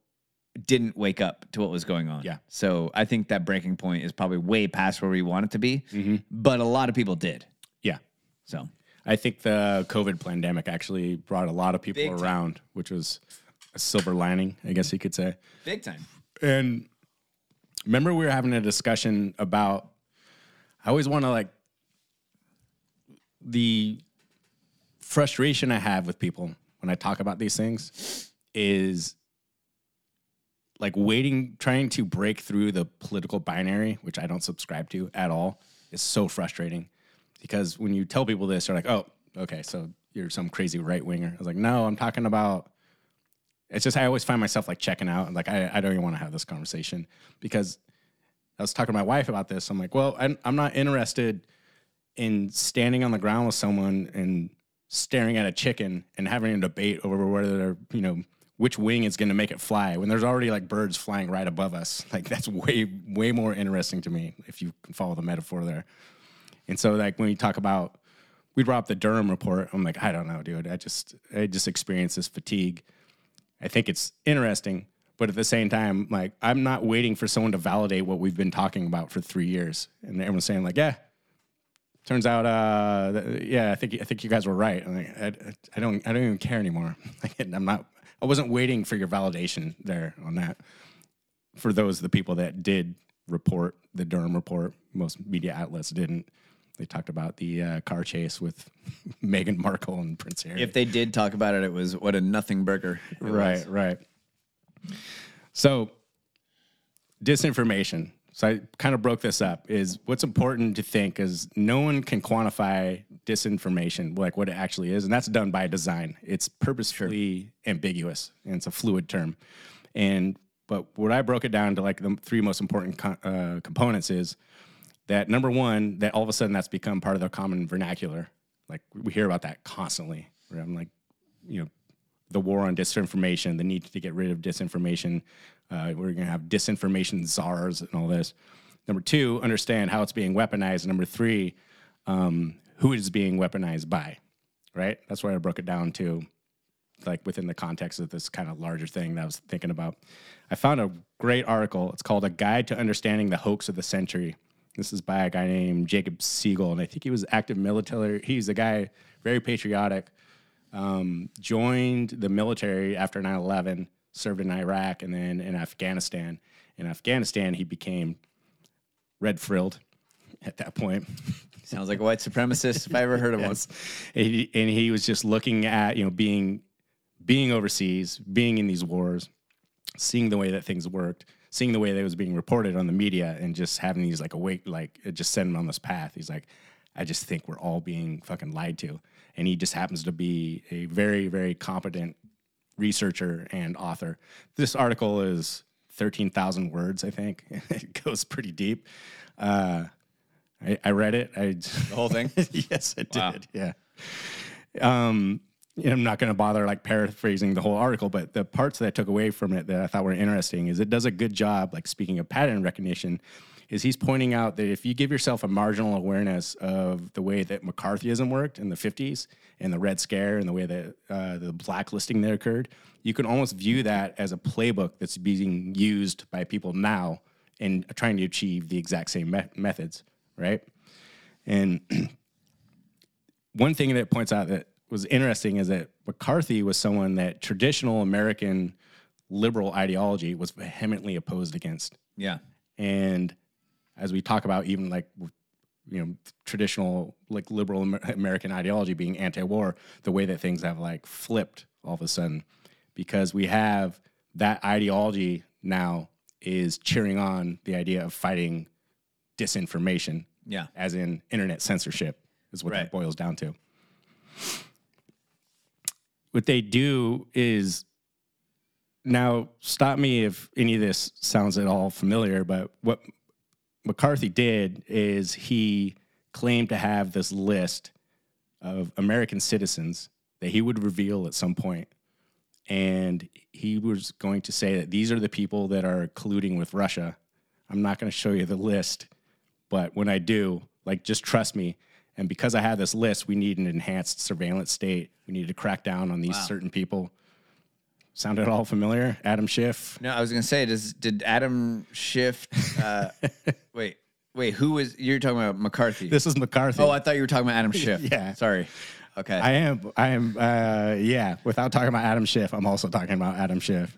didn't wake up to what was going on. Yeah. So I think that breaking point is probably way past where we want it to be, mm-hmm. but a lot of people did. yeah So i think the covid pandemic actually brought a lot of people Big time. around which was a silver lining i guess you could say big time. And remember, we were having a discussion about. I always want to like the frustration I have with people when I talk about these things is like waiting, trying to break through the political binary, which I don't subscribe to at all, is so frustrating. Because when you tell people this, they're like, "Oh, okay, so you're some crazy right winger." I was like, "No, I'm talking about." It's just I always find myself like checking out, like I, I don't even want to have this conversation because I was talking to my wife about this. I'm like, well, I'm, I'm not interested in standing on the ground with someone and staring at a chicken and having a debate over whether you know which wing is going to make it fly when there's already like birds flying right above us. Like that's way way more interesting to me if you can follow the metaphor there. And so like when we talk about we up the Durham report, I'm like, I don't know, dude. I just I just experienced this fatigue. I think it's interesting, but at the same time, like I'm not waiting for someone to validate what we've been talking about for three years, and everyone's saying like, yeah, turns out, uh, yeah, I think I think you guys were right. I'm like, I, I don't I don't even care anymore. I'm not I wasn't waiting for your validation there on that. For those the people that did report the Durham report, most media outlets didn't. They talked about the uh, car chase with Meghan Markle and Prince Harry. If they did talk about it, it was what a nothing burger. right, was. right. So, disinformation. So I kind of broke this up. Is what's important to think is no one can quantify disinformation, like what it actually is, and that's done by design. It's purposefully ambiguous and it's a fluid term. And but what I broke it down to like the three most important co- uh, components is that number one, that all of a sudden that's become part of the common vernacular. Like we hear about that constantly. Where I'm like, you know, the war on disinformation, the need to get rid of disinformation. Uh, we're going to have disinformation czars and all this. Number two, understand how it's being weaponized. Number three, um, who is being weaponized by, right? That's where I broke it down to, like within the context of this kind of larger thing that I was thinking about. I found a great article. It's called A Guide to Understanding the Hoax of the Century. This is by a guy named Jacob Siegel, and I think he was active military. He's a guy, very patriotic, um, joined the military after 9 11, served in Iraq, and then in Afghanistan. In Afghanistan, he became red frilled at that point. Sounds like a white supremacist if I ever heard of Yes. And, he, and he was just looking at, you know, being being overseas, being in these wars, seeing the way that things worked, seeing the way that it was being reported on the media, and just having these like awake, like it just sent him on this path. He's like, I just think we're all being fucking lied to. And he just happens to be a very, very competent researcher and author. This article is 13,000 words, I think. it goes pretty deep. Uh, I, I read it. I, The whole thing? yes, I did. Yeah. Um, I'm not going to bother like paraphrasing the whole article, but the parts that I took away from it that I thought were interesting is it does a good job, like speaking of pattern recognition, is he's pointing out that if you give yourself a marginal awareness of the way that McCarthyism worked in the 50s and the Red Scare and the way that uh, the blacklisting that occurred, you can almost view that as a playbook that's being used by people now in trying to achieve the exact same me- methods, right? And one thing that it points out that was interesting is that McCarthy was someone that traditional American liberal ideology was vehemently opposed against. Yeah. And as we talk about, even like you know traditional like liberal American ideology being anti-war, the way that things have like flipped all of a sudden because we have that ideology now is cheering on the idea of fighting disinformation. Yeah. as in internet censorship is what Right. that boils down to. What they do is now stop me if any of this sounds at all familiar, but what McCarthy did is he claimed to have this list of American citizens that he would reveal at some point. And he was going to say that these are the people that are colluding with Russia. I'm not going to show you the list, but when I do, like, just trust me. And because I have this list, we need an enhanced surveillance state. We need to crack down on these certain people. Sound at all familiar? Adam Schiff. No, I was gonna say, does did Adam Schiff? Uh, wait, wait, who was you're talking about McCarthy? This is McCarthy. oh, I thought you were talking about Adam Schiff. Yeah. sorry. Okay, I am. I am. Uh, yeah. Without talking about Adam Schiff, I'm also talking about Adam Schiff.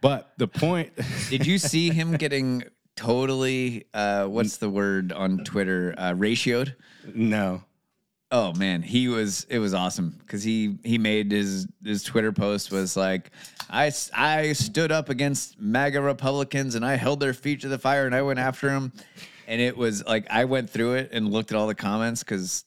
But the point, did you see him getting totally? Uh, what's the word on Twitter? Uh, ratioed. no. Oh man, he was it was awesome because he he made his his Twitter post was like, I I stood up against MAGA Republicans and I held their feet to the fire and I went after them, and it was like I went through it and looked at all the comments because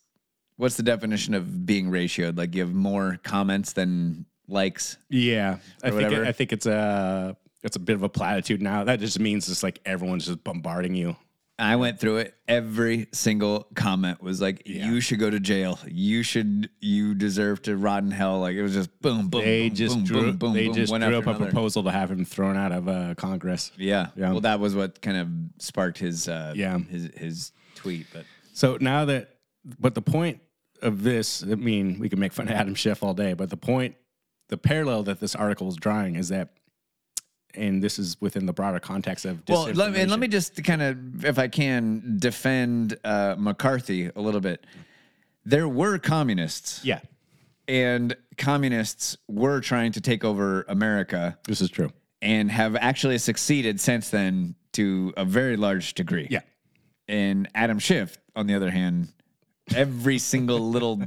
what's the definition of being ratioed? Like you have more comments than likes. Yeah, I think it, I think it's a it's a bit of a platitude now. That just means it's like everyone's just bombarding you. I went through it. Every single comment was like, "You should go to jail. You should. You deserve to rot in hell." Like it was just boom, boom. They boom, just boom, drew. boom, boom, they boom, just drew up a proposal to have him thrown out of uh, Congress. Yeah. Yeah. Well, that was what kind of sparked his uh Yeah. his his tweet. But So now that, but the point of this, I mean, we can make fun of Adam Schiff all day, but the point, the parallel that this article is drawing is that, and this is within the broader context of well, let me and let me just kind of, if I can, defend uh, McCarthy a little bit. There were communists, yeah, and communists were trying to take over America This is true. and have actually succeeded since then to a very large degree. Yeah. And Adam Schiff, on the other hand, every single little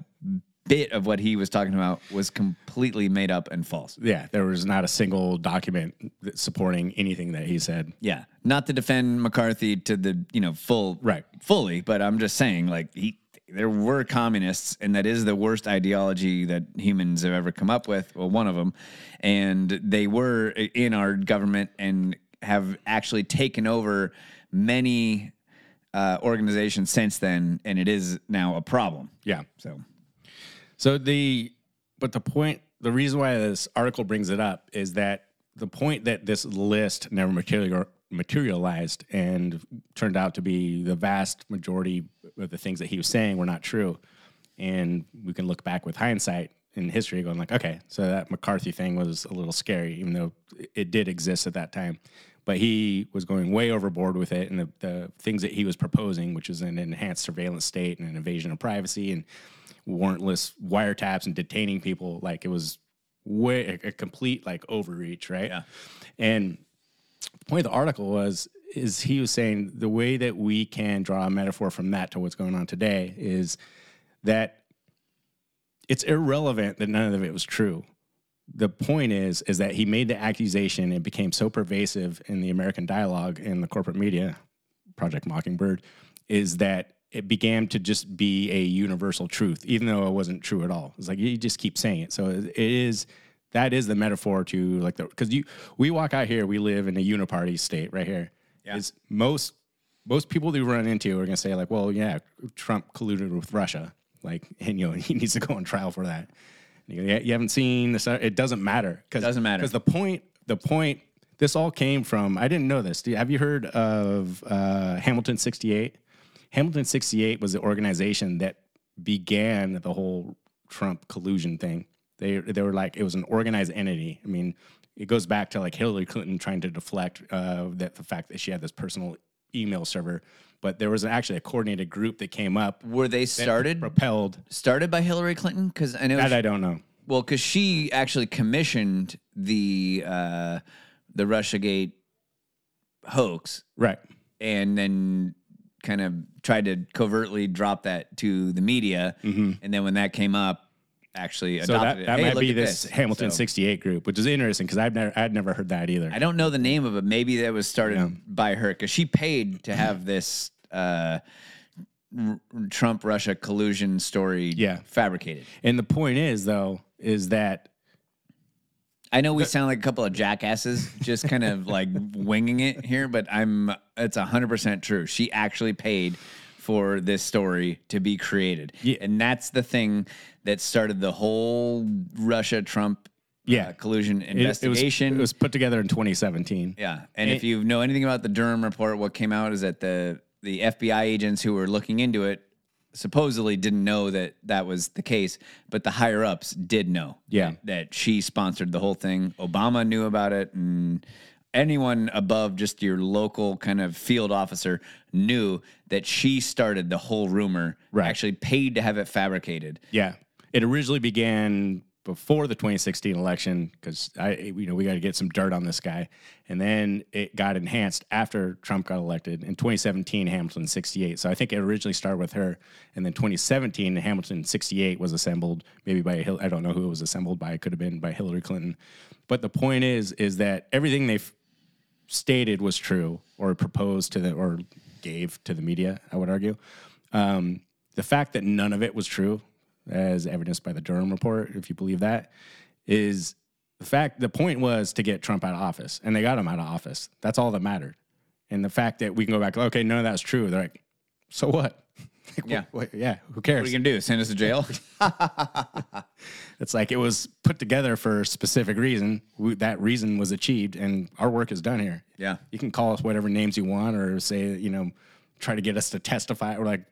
bit of what he was talking about was completely made up and false. Yeah, there was not a single document supporting anything that he said. Yeah. Not to defend McCarthy to the, you know, full Right. fully, but I'm just saying like he there were communists and that is the worst ideology that humans have ever come up with, well one of them, and they were in our government and have actually taken over many uh, organizations since then and it is now a problem. Yeah. So So the but the point the reason why this article brings it up is that the point that this list never material, materialized and turned out to be the vast majority of the things that he was saying were not true. And we can look back with hindsight in history going like, okay, so that McCarthy thing was a little scary, even though it did exist at that time. But he was going way overboard with it, and the, the things that he was proposing, which was an enhanced surveillance state and an invasion of privacy and warrantless wiretaps and detaining people, like it was way a, a complete like overreach, right? Yeah. And the point of the article was is he was saying the way that we can draw a metaphor from that to what's going on today is that it's irrelevant that none of it was true. The point is is that he made the accusation and became so pervasive in the American dialogue and the corporate media, Project Mockingbird, is that it began to just be a universal truth, even though it wasn't true at all. It's like you just keep saying it. So it is that is the metaphor to like the because you we walk out here, we live in a uniparty state right here. Yeah. Is most most people that we run into are gonna say like, well, yeah, Trump colluded with Russia, like, and you know he needs to go on trial for that. And you, go, "Yeah, you haven't seen this. It doesn't matter because Doesn't matter. because the point the point this all came from. I didn't know this. Have you heard of uh, Hamilton '68? Hamilton '68 was the organization that began the whole Trump collusion thing. They they were like it was an organized entity. I mean, it goes back to like Hillary Clinton trying to deflect uh, that the fact that she had this personal email server, but there was actually a coordinated group that came up were they started propelled. started by Hillary Clinton cuz I know That I don't know. Well, because she actually commissioned the uh, the RussiaGate hoax, Right. and then kind of tried to covertly drop that to the media, and then when that came up, actually Mm-hmm. So adopted that, it. that Hey, might be at this, Hamilton So, 68 group, which is interesting because I've never I'd never heard that either. I don't know the name of it. Maybe that was started Yeah. by her because she paid to have this uh, R- Trump Russia collusion story Yeah. fabricated. And the point is though, is that I know we sound like a couple of jackasses, just kind of like winging it here, but I'm it's hundred percent true. She actually paid for this story to be created, Yeah. and that's the thing that started the whole Russia Trump uh, Yeah. collusion it- it, was, investigation. it was put together in 2017. yeah, and it- if you know anything about the Durham report, what came out is that the the FBI agents who were looking into it supposedly didn't know that that was the case, but the higher ups did know. Yeah. that, that she sponsored the whole thing. Obama knew about it, and anyone above just your local kind of field officer knew that she started the whole rumor. Right. actually paid to have it fabricated. Yeah. It originally began before the 2016 election because I, you know, we got to get some dirt on this guy, and then it got enhanced after Trump got elected in 2017. Hamilton 68. So I think it originally started with her, and then 2017 Hamilton 68 was assembled maybe by Hil- I don't know who it was assembled by. It could have been by Hillary Clinton, but the point is, is that everything they've stated was true or proposed to the or gave to the media. I would argue. Um, the fact that none of it was true, as evidenced by the Durham report, if you believe that, is the fact. The point was to get Trump out of office, and they got him out of office. That's all that mattered. And the fact that we can go back, okay, none of that's true. They're like, so what? Like, Yeah. what- what- yeah. Who cares? What are you gonna do? Send us to jail? It's like it was put together for a specific reason. We, that reason was achieved, and our work is done here. Yeah. you can call us whatever names you want, or say you know, try to get us to testify. Or like,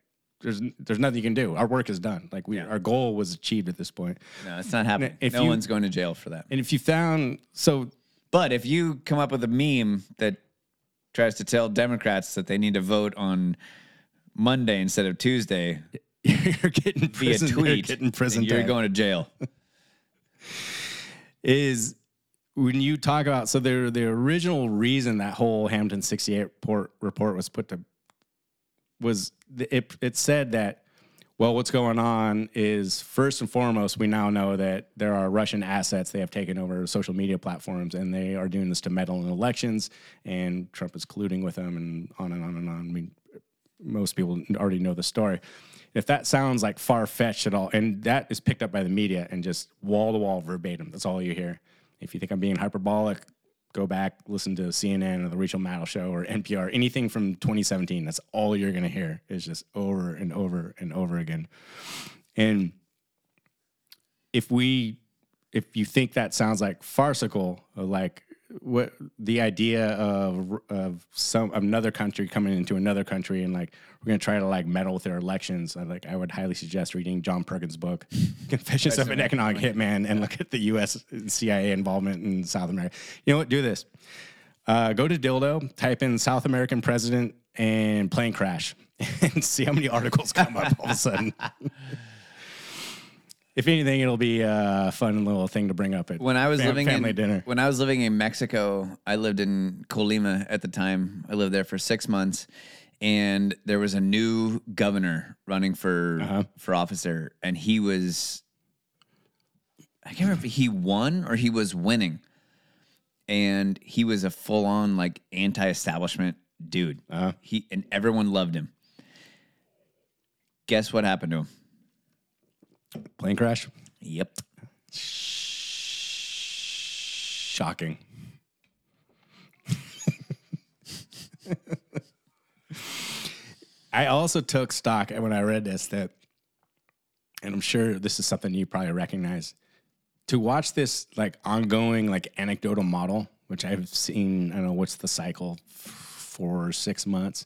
there's there's nothing you can do. Our work is done. Like we, our goal was achieved at this point. no, it's not happening. If no you- one's going to jail for that. And if you found so, But if you come up with a meme that tries to tell Democrats that they need to vote on Monday instead of Tuesday you're getting via prison, you're getting prison you're going to jail. is when you talk about so the the original reason that whole Hamilton 68 report report was put to was it it said that well what's going on is first and foremost we now know that there are Russian assets they have taken over social media platforms and they are doing this to meddle in elections and Trump is colluding with them and on and on and on. I mean most people already know the story. If that sounds like far fetched at all, and that is picked up by the media and just wall to wall verbatim, that's all you hear. If you think I'm being hyperbolic, go back, listen to CNN or the Rachel Maddow show or NPR, anything from 2017. That's all you're going to hear is just over and over and over again. And if we, if you think that sounds like farcical, like what the idea of of some another country coming into another country and like we're gonna try to like meddle with their elections, I like I would highly suggest reading John Perkins' book, Confessions of an Economic Hitman, and look at the U.S. CIA involvement in South America. You know what? Do this. Uh, go to Dildo, type in South American president and plane crash, and see how many articles come up all of a sudden. if anything, it'll be a fun little thing to bring up at when I was fam- living family in, dinner. When I was living in Mexico, I lived in Colima at the time. I lived there for six months, and there was a new governor running for Uh-huh. for officer, and he was I can't remember if he won or he was winning, and he was a full on like anti establishment dude. Uh-huh. He and everyone loved him. Guess what happened to him? Plane crash. Yep. Shocking. I also took stock when I read this that, and I'm sure this is something you probably recognize. To watch this like ongoing like anecdotal model, which I've seen, I don't know what's the cycle, four or six months.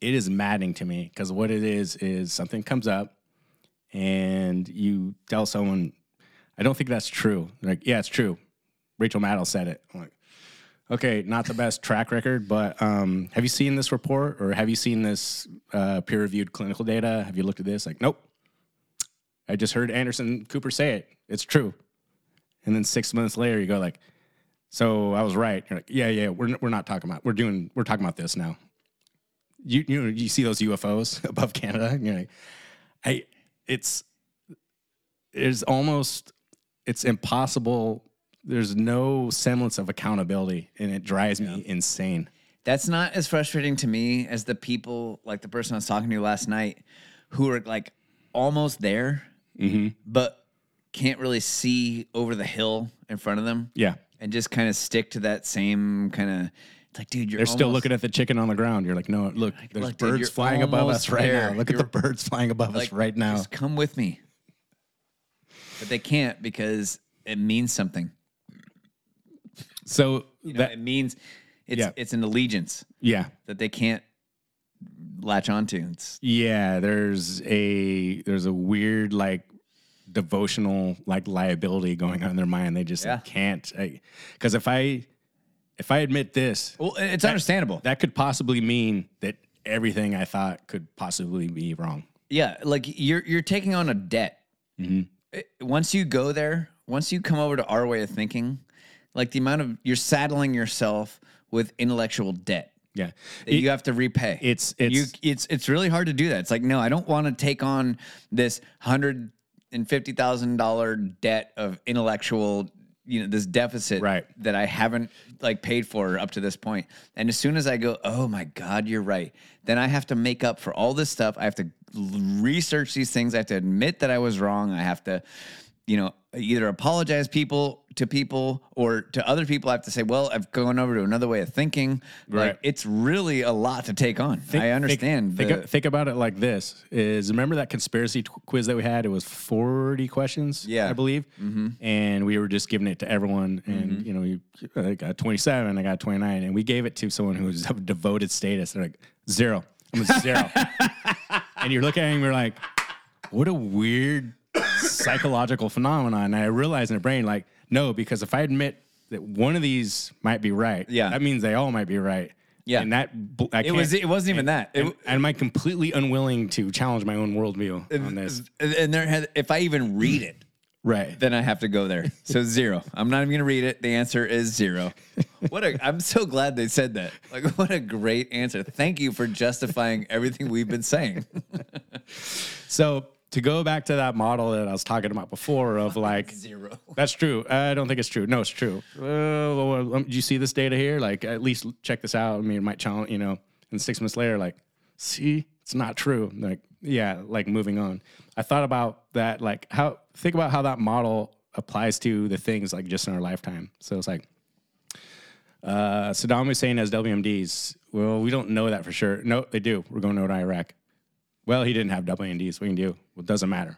It is maddening to me because what it is is something comes up, and you tell someone, I don't think that's true. They're like, yeah, it's true. Rachel Maddow said it. I'm like, okay, not the best track record, but um, have you seen this report or have you seen this uh, peer reviewed clinical data? Have you looked at this? Like, nope. I just heard Anderson Cooper say it. It's true. And then six months later, you go like, so I was right. You're like, yeah, yeah, we're, we're not talking about, we're doing, we're talking about this now. You, you you see those UFOs above Canada and you're like, I, it's, it's almost, it's impossible. There's no semblance of accountability and it drives me insane. That's not as frustrating to me as the people, like the person I was talking to last night, who are like almost there, Mm-hmm. but can't really see over the hill in front of them. Yeah. And just kind of stick to that same kind of. It's like, dude, you're They're still almost- looking at the chicken on the ground. You're like, no, look, there's look, dude, birds you're flying above almost us right there. now. Look at You're- the birds flying above us right now. Just come with me. But they can't because it means something. So You know, that, it means it's Yeah. it's an allegiance yeah, that they can't latch onto. It's yeah. There's a there's a weird like devotional like liability going on in their mind. They just Yeah. can't. Because if I if I admit this, well, it's understandable. that could possibly mean that everything I thought could possibly be wrong. Yeah, like you're you're taking on a debt. Mm-hmm. It- Once you go there, once you come over to our way of thinking, like the amount of you're saddling yourself with intellectual debt Yeah, that you have to repay. it's- it's you, it's it's really hard to do that. It's like no, I don't want to take on this hundred and fifty thousand dollar debt of intellectual, you know, this deficit Right. that I haven't like paid for up to this point. And as soon as I go, oh my god, you're right, then I have to make up for all this stuff. I have to research these things. I have to admit that I was wrong. I have to, you know, either apologize people to people or to other people. I have to say, well, I've gone over to another way of thinking. Right. Like it's really a lot to take on. Think- I understand. Think, the- think, think about it like this: Is remember that conspiracy t- quiz that we had? It was forty questions, Yeah. I believe, mm-hmm. and we were just giving it to everyone. And mm-hmm. you know, you I got twenty seven, I got twenty nine, and we gave it to someone who was of devoted status. They're like zero, I'm a zero, and you're looking at him, you're like, what a weird psychological phenomenon. And I realized in the brain, like, no, because if I admit that one of these might be right, Yeah. that means they all might be right. Yeah. and that bl- I it was. can't- It wasn't even that. It, and, and am I completely unwilling to challenge my own worldview on this? and there had, if I even read it, Right. then I have to go there. So zero. I'm not even gonna read it. The answer is zero. What a I'm so glad they said that. Like what a great answer. Thank you for justifying everything we've been saying. So to go back to that model that I was talking about before of like Zero. That's true. I don't think it's true. No, it's true. Well, um, do you see this data here? Like, at least check this out. I mean, it might challenge, you know, and six months later, like, see, it's not true. Like, yeah, like moving on. I thought about that, like, how, think about how that model applies to the things like just in our lifetime. So it's like, uh, Saddam Hussein has WMDs. Well, we don't know that for sure. No, they do. We're going to Iraq. Well, he didn't have WMDs. We can do. Well, it doesn't matter.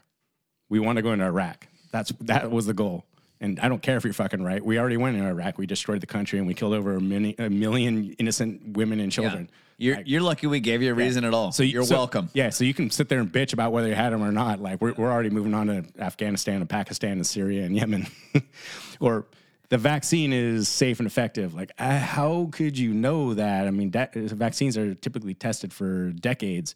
We want to go into Iraq. That's that was the goal. And I don't care if you're fucking right. We already went into Iraq. We destroyed the country and we killed over a million, a million innocent women and children. You're you're lucky we gave you a reason at all. So you- you're so- welcome. Yeah, so you can sit there and bitch about whether you had them or not. Like we're, we're already moving on to Afghanistan and Pakistan and Syria and Yemen, or the vaccine is safe and effective. Like uh, how could you know that? I mean, that, vaccines are typically tested for decades.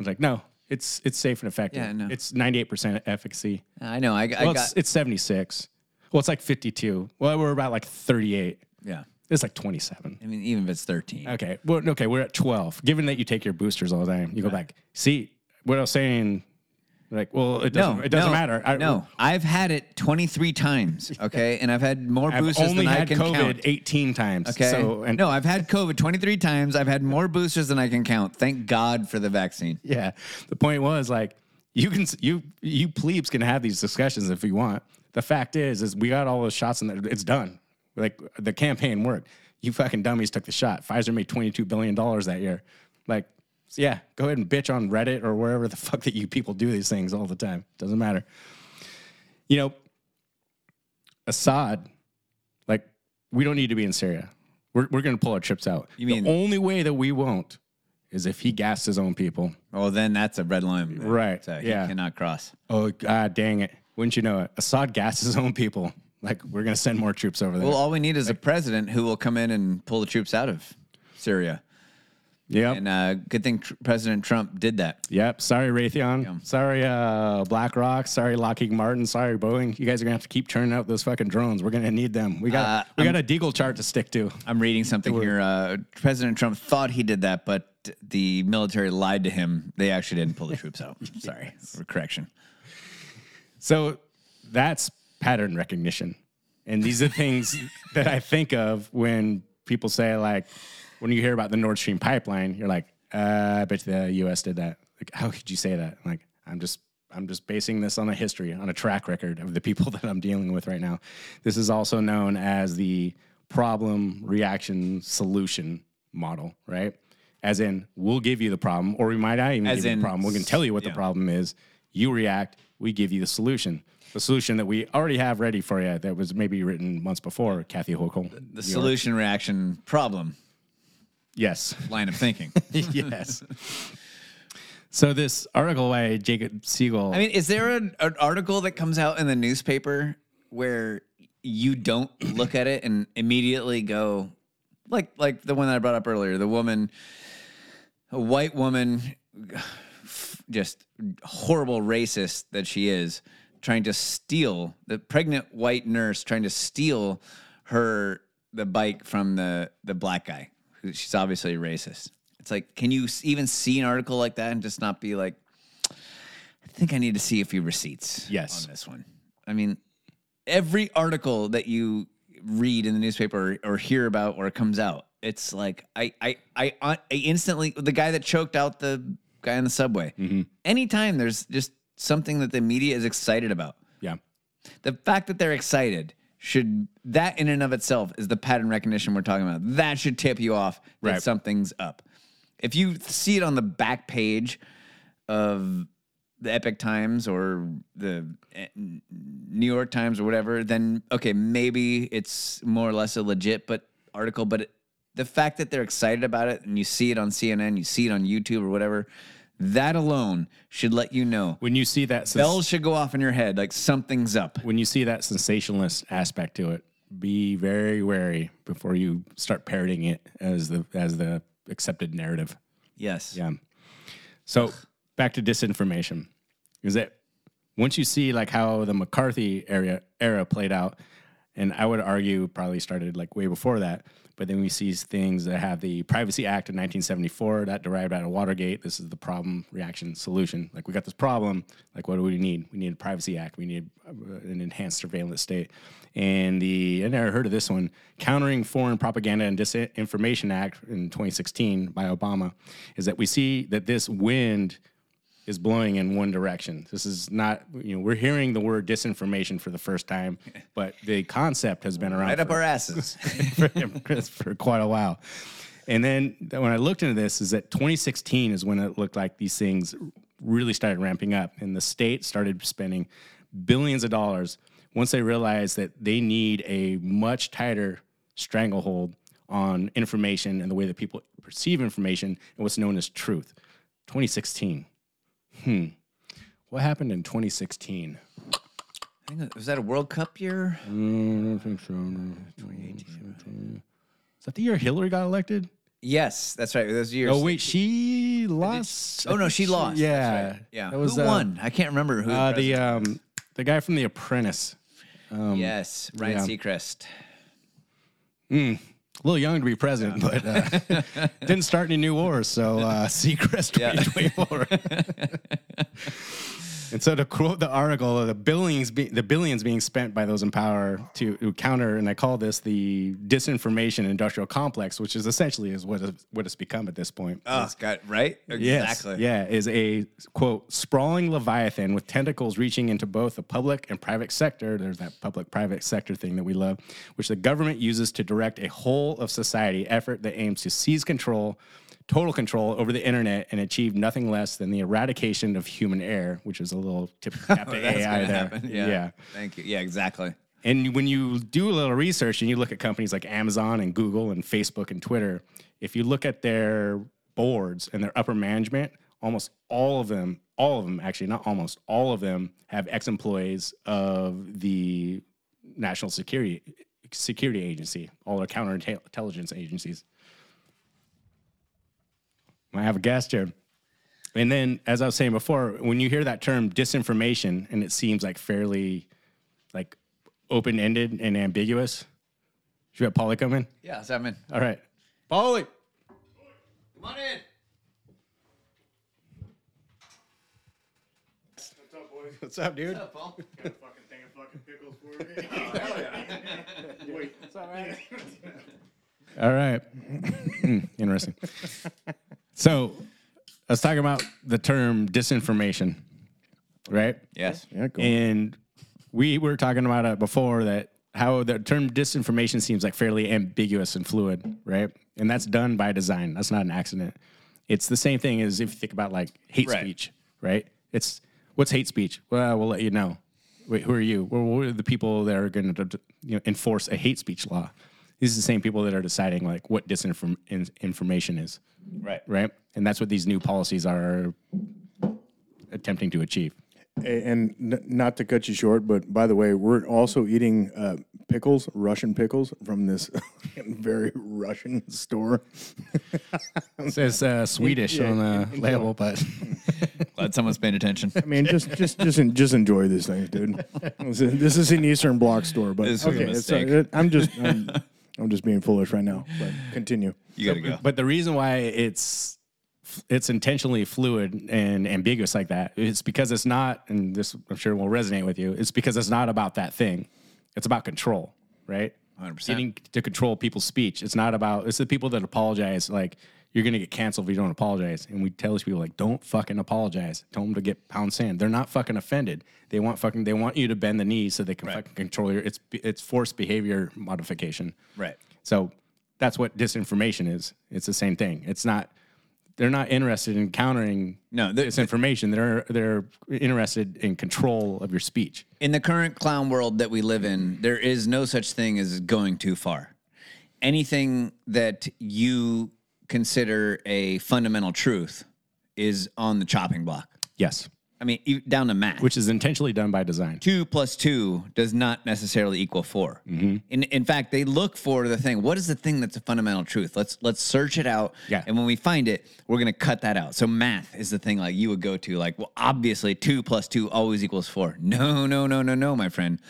It's like no, it's it's safe and effective. Yeah, I know. It's ninety eight percent efficacy. I know. I, I Well, got it's, it's seventy six. Well, it's like fifty two. Well, we're about like thirty eight. yeah. It's like twenty seven. I mean, even if it's 13. Okay. Well, okay, we're at 12. Given that you take your boosters all the time, you go back. See, what I was saying, like, well, it doesn't, No, it doesn't no, matter. I, no, I've had it 23 times. Okay, and I've had more boosters than I've boosters than I had can COVID count. 18 times. Okay. So, and no, I've had COVID 23 times. I've had more boosters than I can count. Thank God for the vaccine. yeah, the point was like, you can, you, you plebes can have these discussions if you want. The fact is, is we got all those shots and it's done. Like the campaign worked. You fucking dummies took the shot. Pfizer made $22 billion that year. Like, yeah, go ahead and bitch on Reddit or wherever the fuck that you people do these things all the time. Doesn't matter. You know, Assad, like, we don't need to be in Syria. We're, we're going to pull our trips out. You mean- the only way that we won't is if he gassed his own people. Well, then that's a red line. Right, So he yeah. cannot cross. Oh, god dang it. Wouldn't you know it? Assad gassed his own people. Like, we're going to send more troops over there. Well, all we need is a president who will come in and pull the troops out of Syria. Yep. And uh, good thing tr- President Trump did that. Yep. Sorry, Raytheon. Sorry, uh, BlackRock. Sorry, Lockheed Martin. Sorry, Boeing. You guys are gonna have to keep churning out those fucking drones. We're gonna need them. We got Uh, we got a Deagel chart to stick to. I'm reading something here. Uh, President Trump thought he did that, but the military lied to him. They actually didn't pull the troops out. Sorry for correction. So that's pattern recognition, and these are things that I think of when people say like, when you hear about the Nord Stream pipeline, you're like, uh, I bet the U.S. did that. Like, how could you say that? Like, I'm just. I'm just basing this on a history, on a track record of the people that I'm dealing with right now. This is also known as the problem, reaction, solution model, right? As in, we'll give you the problem, or we might not even As give you the problem. We can tell you what yeah. the problem is. You react, we give you the solution. The solution that we already have ready for you that was maybe written months before, Kathy Hochul. The solution reaction problem Yes. line of thinking. yes. So this article by Jacob Siegel. I mean, is there an, an article that comes out in the newspaper where you don't look at it and immediately go, like, like the one that I brought up earlier, the woman, a white woman, just horrible racist that she is, trying to steal the pregnant white nurse trying to steal her the bike from the the black guy. Who she's obviously racist. It's like, can you even see an article like that and just not be like, I think I need to see a few receipts. Yes. on this one. I mean, every article that you read in the newspaper or, or hear about or it comes out, it's like I I I, I instantly the guy that choked out the guy on the subway. Mm-hmm. Anytime there's just something that the media is excited about, yeah. the fact that they're excited should that in and of itself is the pattern recognition we're talking about. That should tip you off that Right. something's up. If you see it on the back page of the Epoch Times or the eh, New York Times or whatever, then okay, maybe it's more or less a legit but article. But it, the fact that they're excited about it and you see it on CNN, you see it on YouTube or whatever, that alone should let you know. When you see that sens- Bells should go off in your head like something's up. when you see that sensationalist aspect to it, be very wary before you start parroting it as the as the accepted narrative. Yes. Yeah. So back to disinformation. Is that once you see like how the McCarthy era era played out, and I would argue probably started like way before that. But then we see things that have the Privacy Act of 1974 that derived out of Watergate. This is the problem, reaction, solution. Like we got this problem. Like what do we need? We need a Privacy Act. We need uh, an enhanced surveillance state. And the I never heard of this one, Countering Foreign Propaganda and Disinformation Act in 2016 by Obama, is that we see that this wind is blowing in one direction. This is not, you know, we're hearing the word disinformation for the first time, but the concept has been around Right up our asses. for, for quite a while. And then when I looked into this, is that 2016 is when it looked like these things really started ramping up, and the state started spending billions of dollars once they realized that they need a much tighter stranglehold on information and the way that people perceive information and what's known as truth. 2016. Hmm. What happened in 2016? I think- Was that a World Cup year? Mm, I don't think so. no. 2018. Is that the year Hillary got elected? Yes, that's right. Those years. Oh wait, she lost. Oh no, she lost. That's Yeah, right. yeah. That was who uh, won? I can't remember who. Uh, the um, the guy from The Apprentice. yes, Ryan yeah. Seacrest. A little young to be president, but uh, didn't start any new wars. So uh, Seacrest Yeah. 2024. and so to quote the article, the billions, be, the billions being spent by those in power to, to counter, and I call this the disinformation industrial complex, which is essentially is what it- what it's become at this point. Oh, is- got right. Yes, Exactly. Yeah, is a quote sprawling leviathan with tentacles reaching into both the public and private sector. There's that public-private sector thing that we love, which the government uses to direct a whole of society effort that aims to seize control, total control over the internet, and achieve nothing less than the eradication of human error, which is a little tip cap to AI there. happen. Yeah. yeah. Thank you. Yeah, exactly. And when you do a little research and you look at companies like Amazon and Google and Facebook and Twitter, if you look at their boards and their upper management, almost all of them, all of them actually, not almost, all of them have ex-employees of the National Security Security Agency, all their counterintelligence agencies. I have a guest here. And then, as I was saying before, when you hear that term disinformation and it seems like fairly like open ended and ambiguous, should we have Paulie come in? Yeah, so I'm in. All right. Paulie. Come on in. What's up, boys? What's up, dude? What's up, Paul? Got a fucking thing of fucking pickles for me. Wait, it's all right. Hmm, interesting. So, I was talking about the term disinformation, right? Yes. Yeah, cool. And we were talking about it before that how the term disinformation seems like fairly ambiguous and fluid, right? And that's done by design. That's not an accident. It's the same thing as if you think about like hate Right. speech, right? It's what's hate speech? Well, we'll let you know. Wait, who are you? Well, what are the people that are going to you know, enforce a hate speech law? These are the same people that are deciding like what disinform in- information is, Right. right? And that's what these new policies are attempting to achieve. And n- not to cut you short, but by the way, we're also eating uh, pickles, Russian pickles, from this very Russian store. It says uh, Swedish Yeah, on the enjoy. label, but Glad someone's paying attention. I mean, just just just en- just enjoy these things, dude. This is, an Eastern Bloc store, but This was a okay, it's, uh, mistake. it- I'm just I'm, I'm just being foolish right now. But continue. You gotta go. but the reason why it's it's intentionally fluid and ambiguous like that it's because it's not and this i'm sure will resonate with you it's because it's not about that thing it's about control right 100%. getting to control people's speech it's not about it's the people that apologize like you're gonna get canceled if you don't apologize and we tell these people like don't fucking apologize tell them to get pound sand they're not fucking offended they want fucking they want you to bend the knee so they can Right. fucking control your it's it's forced behavior modification Right. so that's what disinformation is. It's the same thing. It's not. They're not interested in countering No, they're- disinformation. They're they're interested in control of your speech. In the current clown world that we live in, there is no such thing as going too far. Anything that you consider a fundamental truth is on the chopping block. Yes. I mean, e- down to math. which is intentionally done by design. two plus two does not necessarily equal 4 Mm-hmm. In in fact, they look for the thing. What is the thing that's a fundamental truth? Let's let's search it out. Yeah. And when we find it, we're gonna cut that out. So math is the thing like you would go to. Like, well, obviously two plus two always equals four. No, no, no, no, no, my friend.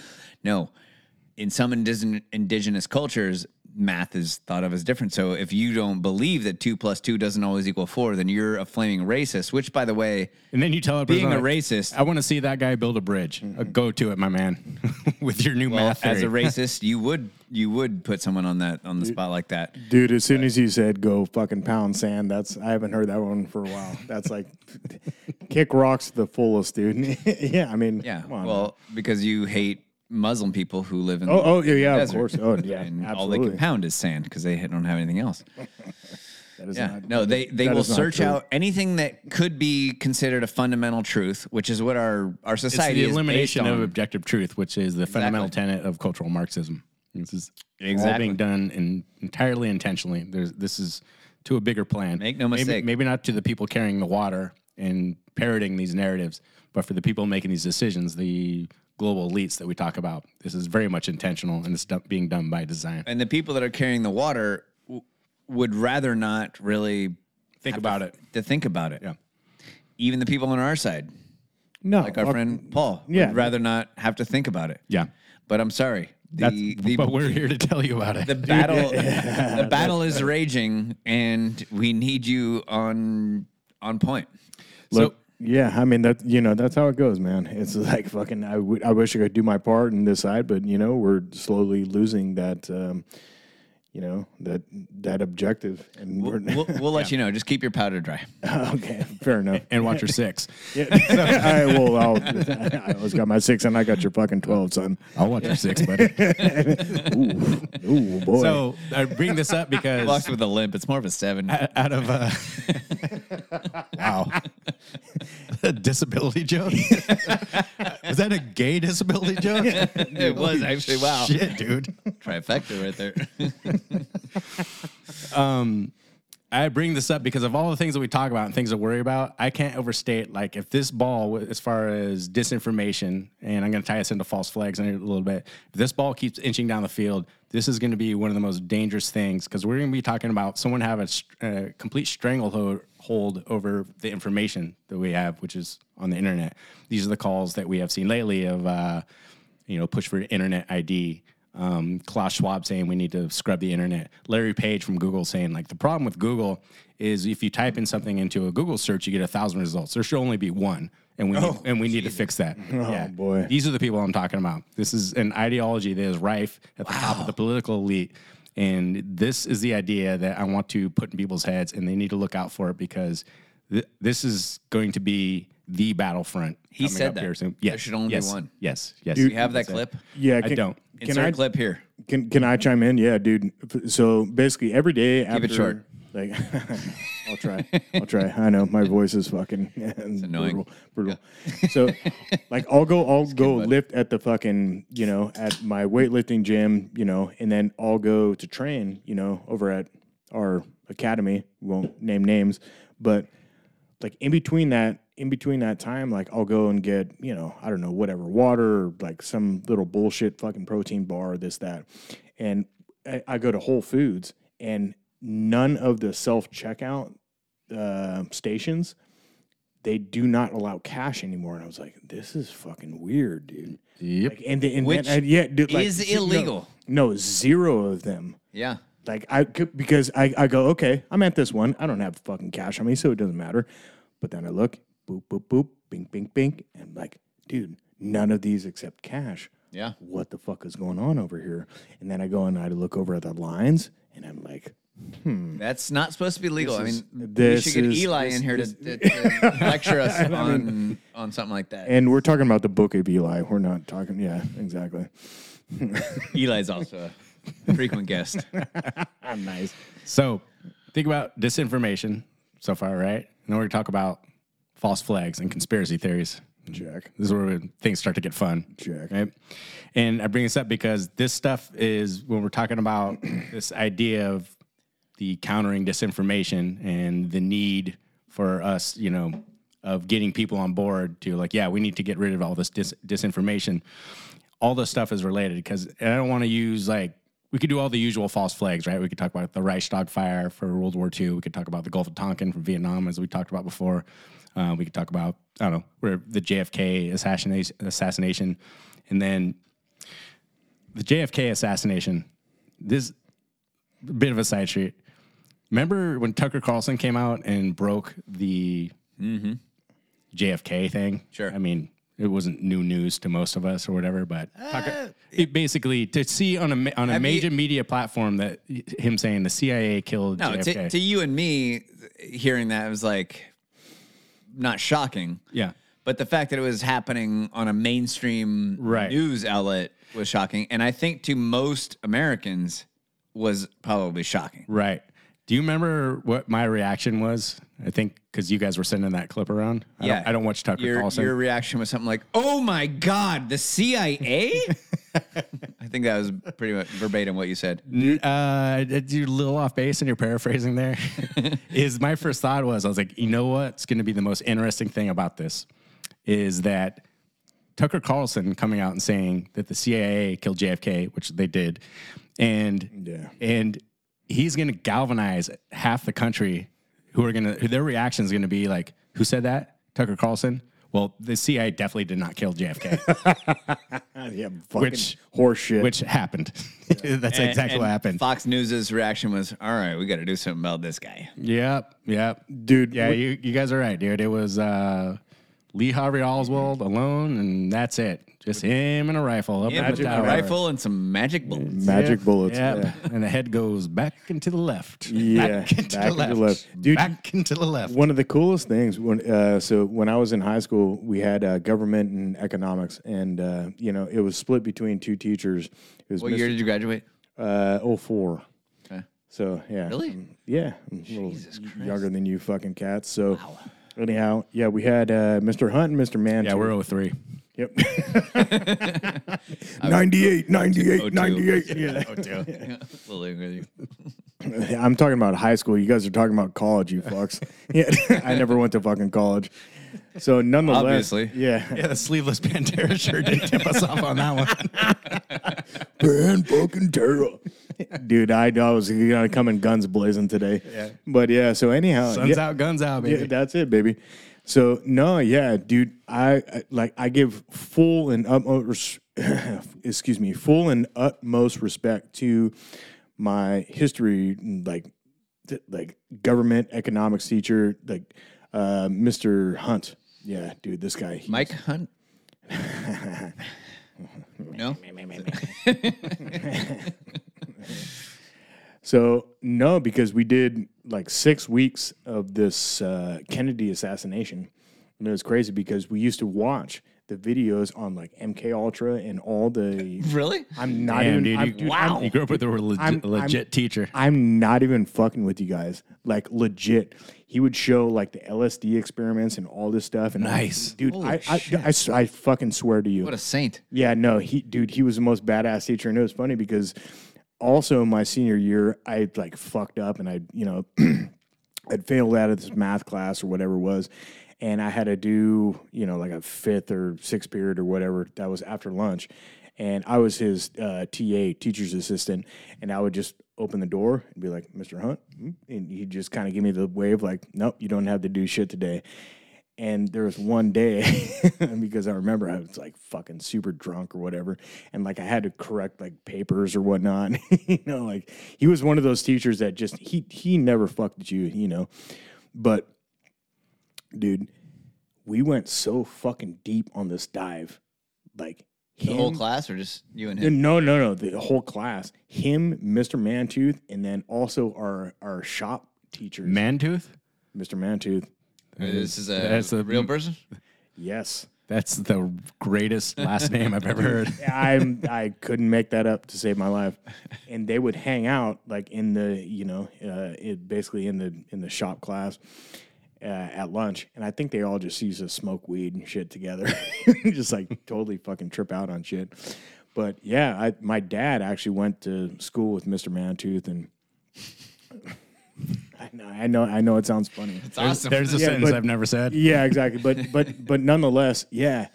No. In some indigenous indigenous cultures, math is thought of as different. So if you don't believe that two plus two doesn't always equal four, then you're a flaming racist. Which, by the way, And then you tell a being a like, racist I want to see that guy build a bridge. Uh, go to it, my man, with your new Well, math as a racist, you would you would put someone on that on the spot like that. Dude, as soon as you said go fucking pound sand, that's I haven't heard that one for a while. That's like kick rocks to the fullest, dude. yeah, I mean, Yeah. come on. Well, because you hate Muslim people who live in Oh, oh, yeah, the yeah, of desert. course. Oh, yeah, and all they absolutely. can pound is sand because they don't have anything else. that is Yeah. not- no, they they that will is not search true. out anything that could be considered a fundamental truth, which is what our our it's society the is elimination based of objective truth, which is the fundamental tenet of cultural Marxism. This is all Exactly. being done in, entirely intentionally. There's this is to a bigger plan. Make no Maybe- mistake. Maybe, not to the people carrying the water and parroting these narratives, but for the people making these decisions, the global elites that we talk about. This is very much intentional, and it's being done by design. and the people that are carrying the water w- would rather not really Think about to, it. to think about it. Yeah. Even the people on our side, no, like our uh, friend Paul, yeah. would rather not have to think about it. Yeah. But I'm sorry. That's, The, the, but we're here to tell you about it. the battle the battle is raging and we need you on on point. Look, yeah, I mean that you know that's how it goes, man. It's like fucking. I I wish I could do my part in this side, but you know we're slowly losing that. Um, you know that that objective, and We'll, we're we'll, we'll let you know. Just keep your powder dry. okay. Fair enough. and watch your six. Yeah. I, well, I'll, I always got my six, and I got your fucking twelve, son. I'll watch your six, buddy. Ooh, ooh, boy. So I bring this up because Walks with a limp. It's more of a seven. out of uh, wow, a disability joke. Was that a gay disability joke? it was actually wow. Shit, dude. Trifecta right there. um, I bring this up because of all the things that we talk about and things to worry about. I can't overstate like if this ball, as far as disinformation, and I'm going to tie this into false flags in a little bit. If this ball keeps inching down the field, this is going to be one of the most dangerous things because we're going to be talking about someone have a, a complete stranglehold hold over the information that we have, which is on the internet. These are the calls that we have seen lately of, uh, you know, push for internet ID um, Klaus Schwab saying we need to scrub the internet. Larry Page from Google saying like the problem with Google is if you type in something into a Google search, you get a thousand results. There should only be one, and we need, and we need to fix that. Oh boy. these are the people I'm talking about. This is an ideology that is rife at the top of the political elite. And this is the idea that I want to put in people's heads, and they need to look out for it because th- this is going to be the battlefront. He said that. here soon. There should only be one. Yes, yes. Do you have that That's it. clip? yeah, I can, don't. Can Insert I clip here. Can can I chime in? Yeah, dude. So basically, every day after, it short. Like, I'll try. I'll try. I know my voice is fucking annoying. brutal. brutal. So, like, I'll go. I'll go lift at the fucking, you know, at my weightlifting gym, you know, and then I'll go to train, you know, over at our academy. Won't name names, but like in between that in between that time like i'll go and get you know i don't know whatever water or like some little bullshit fucking protein bar this that and i, I go to whole foods and none of the self checkout uh, stations they do not allow cash anymore and i was like this is fucking weird dude Yep. like, and, and Which then, and yeah dude, like, is no- illegal. no zero of them Yeah. like I could because I, I go, okay, I'm at this one. I don't have fucking cash on me, so it doesn't matter. But then I look, boop, boop, boop, bing, bing, bing, and I'm like, dude, none of these accept cash. Yeah. What the fuck is going on over here? And then I go and I look over at the lines and I'm like, Hmm. That's not supposed to be legal. I is- mean, we should get is- Eli this- in here this- to, to, to lecture us on on something like that. and we're talking about the book of Eli. We're not talking, yeah, exactly. Eli's also a frequent guest. I'm nice. So think about disinformation so far, right? And then we're going to talk about false flags and conspiracy theories. Check. This is where things start to get fun. Check. Right? And I bring this up because this stuff is when we're talking about this idea of the countering disinformation and the need for us, you know, of getting people on board to like, yeah, we need to get rid of all this dis- disinformation. All this stuff is related because I don't want to use like we could do all the usual false flags, right? We could talk about the Reichstag fire for World War II. We could talk about the Gulf of Tonkin from Vietnam, as we talked about before. Uh, we could talk about I don't know where the JFK assassination, assassination, and then the JFK assassination. This bit of a side street. Remember when Tucker Carlson came out and broke the mm-hmm. JFK thing? Sure. I mean, it wasn't new news to most of us or whatever, but uh, Tucker, it basically to see on a on a Have you- major media platform that him saying the CIA killed No, JFK. to, to you and me, hearing that was like not shocking. yeah. But the fact that it was happening on a mainstream Right. news outlet was shocking. And I think to most Americans was probably shocking. Right. Do you remember what my reaction was? I think because you guys were sending that clip around. I don't, I don't watch Tucker your, Carlson. Your reaction was something like, "Oh my god, the CIA." I think that was pretty much verbatim what you said. uh, you're a little off base in you're paraphrasing there. is my first thought was I was like, you know what's going to be the most interesting thing about this is that Tucker Carlson coming out and saying that the CIA killed JFK, which they did, and Yeah. and he's going to galvanize half the country who are going to their reaction is going to be like, who said that? Tucker Carlson. Well, the CIA definitely did not kill JFK, Yeah, fucking Which- horse shit. which happened. That's And- exactly and what happened. Fox News's reaction was, "All right, we got to do something about this guy." Yep, yep. dude, Yeah, what- you, you guys are right, dude. It was uh, Lee Harvey Oswald alone, and that's it. Just him and a rifle up Yeah, in with the a tower. rifle and some magic bullets. magic bullets. Yep. Yeah. And the head goes back and to the left. Yeah, Back and to back the and left. to the left. Dude, back and to the left. One of the coolest things when uh, so when I was in high school, we had uh, government and economics, and uh, you know it was split between two teachers. It was What year did you graduate? Uh, 04. Okay. So yeah, Really? um, yeah, I'm a little younger than you fucking cats. So anyhow, yeah, we had uh, Mr. Hunt and Mr. Man. yeah, we're 03. Yep. 98, 98, 02. 98. Yeah. Younger oh, than you. I'm talking about high school. You guys are talking about college, you fucks. yeah, I never went to fucking college. So nonetheless, Obviously. yeah, Yeah, the sleeveless Pantera shirt didn't tip us off on that one. Pan fucking terror. Dude, I, I was gonna come in guns blazing today. Yeah. But yeah, so anyhow, Sun's yeah, out, guns out, yeah, baby. that's it, baby. So no, yeah, dude, I, I like I give full and utmost excuse me, full and utmost respect to my history like like government economics teacher, like uh, Mr. Hunt. Yeah, dude, this guy. Mike Hunt. no. So no, because we did like six weeks of this uh, Kennedy assassination, and it was crazy because we used to watch the videos on like MK Ultra and all the. Really? I'm not Damn, even. dude, I'm, you, dude, wow. I'm, you grew up with a legit, I'm- legit I'm- teacher. I'm not even fucking with you guys. Like legit, he would show like the LSD experiments and all this stuff. And Nice. dude. Holy I, I, shit. I s- I fucking swear to you. What a saint. Yeah, no, he, dude, he was the most badass teacher, and it was funny because also my senior year, I like fucked up, and I, you know, I'd failed out of this math class or whatever it was, and I had to do, you know, like a fifth or sixth period or whatever that was after lunch, and I was his uh, TA, teacher's assistant, and I would just open the door and be like, "Mr. Hunt," and he'd just kind of give me the wave, like, "Nope, you don't have to do shit today." And there was one day because I remember I was like fucking super drunk or whatever, and like I had to correct like papers or whatnot. you know, like he was one of those teachers that just he he never fucked you, you know. But dude, we went so fucking deep on this dive, like The whole class or just you and him? no, no, no. The whole class. Him, Mr. Mantooth, and then also our our shop teachers. Mantooth? Mr. Mantooth. This is a That's a- real person? Yes. That's the greatest last name I've ever heard. I'm I couldn't make that up to save my life. And they would hang out like in the, you know, uh, it, basically in the in the shop class uh, at lunch. And I think they all just used to smoke weed and shit together. just like totally fucking trip out on shit. But yeah, I, my dad actually went to school with Mr. Mantooth and I know, I know, I know. It sounds funny. It's awesome. There's a Yeah, sentence but- I've never said. Yeah, exactly. But but but nonetheless, yeah,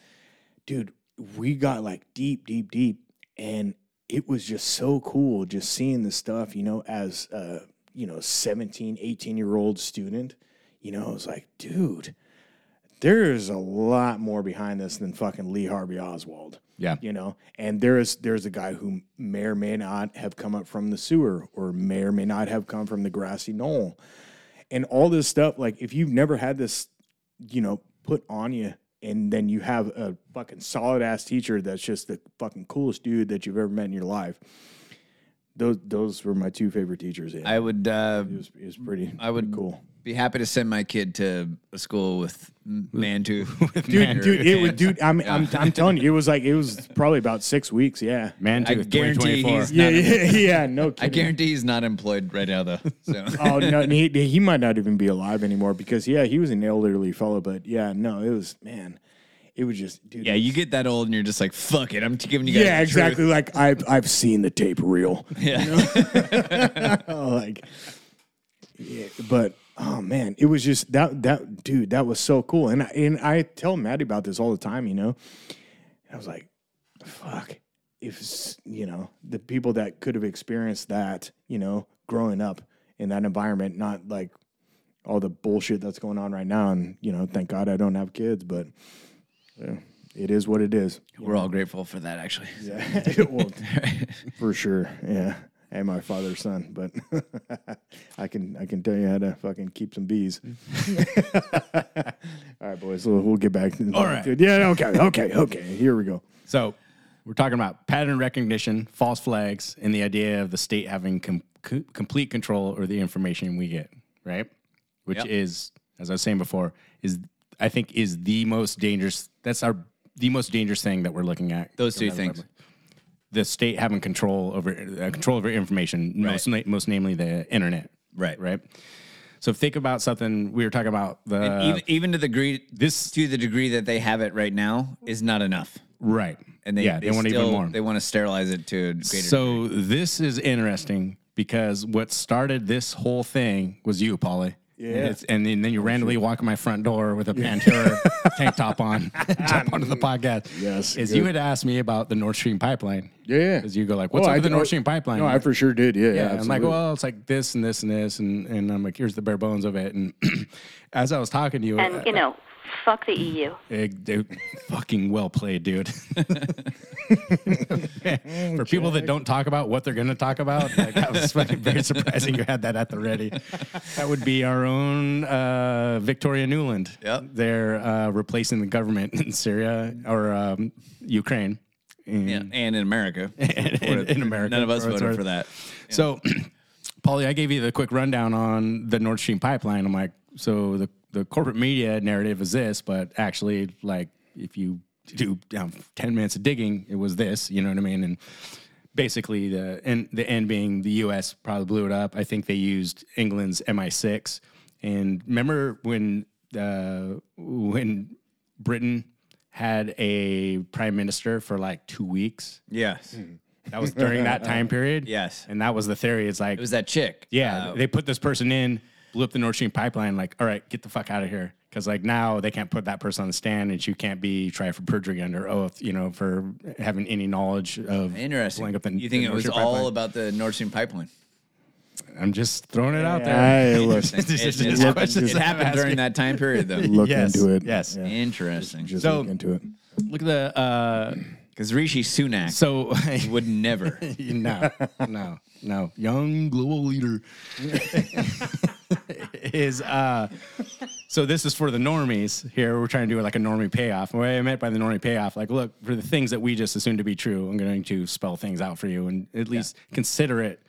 dude, we got like deep, deep, deep, and it was just so cool just seeing the stuff, you know, as a you know 17, 18 year old student. You know, I was like, dude, there's a lot more behind this than fucking Lee Harvey Oswald. Yeah. You know, and there's there's a guy who may or may not have come up from the sewer or may or may not have come from the grassy knoll. And all this stuff, like if you've never had this, you know, put on you and then you have a fucking solid ass teacher that's just the fucking coolest dude that you've ever met in your life. Those those were my two favorite teachers. Yeah. I would uh, it was it was pretty I would pretty cool. Be happy to send my kid to a school with m- Mantooth. Dude, dude, it was, dude. I'm, I'm, I'm telling you, it was like it was probably about six weeks. Yeah, Man, I to guarantee he's yeah, not. yeah, yeah. No, I guarantee he's not employed right now though. So Oh no, he he might not even be alive anymore because yeah, he was an elderly fellow. But yeah, no, it was man, it was just dude. yeah, was- you get that old and you're just like, fuck it, I'm giving you guys. yeah, the exactly. truth. Like I've I've seen the tape reel. Yeah. like, yeah, but oh man, it was just that that dude that was so cool. And I, and I tell Maddie about this all the time. You know, I was like, fuck, if you know the people that could have experienced that, you know, growing up in that environment, not like all the bullshit that's going on right now. And you know, thank God I don't have kids, but yeah, it is what it is. We're all grateful for that actually. Yeah, well, for sure. Yeah, and my father's son, but I can I can tell you how to fucking keep some bees. All right, boys. We'll, we'll get back. To All right. Yeah. Okay. Okay. Okay. Here we go. So we're talking about pattern recognition, false flags, and the idea of the state having com- co- complete control over the information we get, right? Which Yep. is, as I was saying before, is I think is the most dangerous. That's our the most dangerous thing that we're looking at. Those two Rather- things. The state having control over uh, control over information, most na- most namely the internet. Right. Right. So think about something we were talking about the And even, even to the degree this to the degree that they have it right now is not enough. right, And they, yeah they, they, want still, even more. They want to sterilize it to a greater So this is interesting because what started this whole thing was you, Paulie. Yeah. And, it's- and then, then you randomly walk in my front door with a Pantera tank top on, jump onto the podcast. Yes, Is good. you had asked me about the Nord Stream pipeline. Yeah. Because you go like, what's Oh, up I with the d- Nord oh, Stream pipeline? No, I for sure did. Yeah. yeah, Yeah. I'm like, absolutely. well, it's like this and this and this, and and I'm like, here's the bare bones of it. And as I was talking to you, And, you uh, know, fuck the EU. Eh, dude, fucking well played, dude. For people that don't talk about what they're going to talk about, like, that was fucking very surprising. You had that at the ready. That would be our own uh, Victoria Nuland. Yep. They're uh, replacing the government in Syria or um, Ukraine. And Yeah, and in America, in, in America. none of us for what it's voted for that. So, Paulie, I gave you the quick rundown on the Nord Stream pipeline. I'm like, so the, the corporate media narrative is this, but actually, like, if you do um, 10 minutes of digging, it was this, you know what I mean? And basically, the end, the end being the US probably blew it up. I think they used England's MI6. And remember when, uh, when Britain had a prime minister for like two weeks? Yes, That was during that time period. Yes. And that was the theory. It's like, it was that chick. yeah, Uh, they put this person in, blew up the Nord Stream pipeline. Like, all right, get the fuck out of here. Because like now they can't put that person on the stand, and you can't be tried for perjury under oath. You know, for having any knowledge of interesting. blowing up the- you think the it Nord was Stream all pipeline. about the Nord Stream pipeline? I'm just throwing it out there. Hey, look, Just- It, just- it happened, questions it I'm happened during asking. that time period, though. look Yes, into it. yes. Yeah. Interesting. Just So- look into it. Look at the. Uh, Because Rishi Sunak so would never. no, no, no. Young global leader is uh so this is for the normies here. We're trying to do like a normie payoff. What I meant by the normie payoff, like look, for the things that we just assume to be true, I'm going to spell things out for you and at least consider it.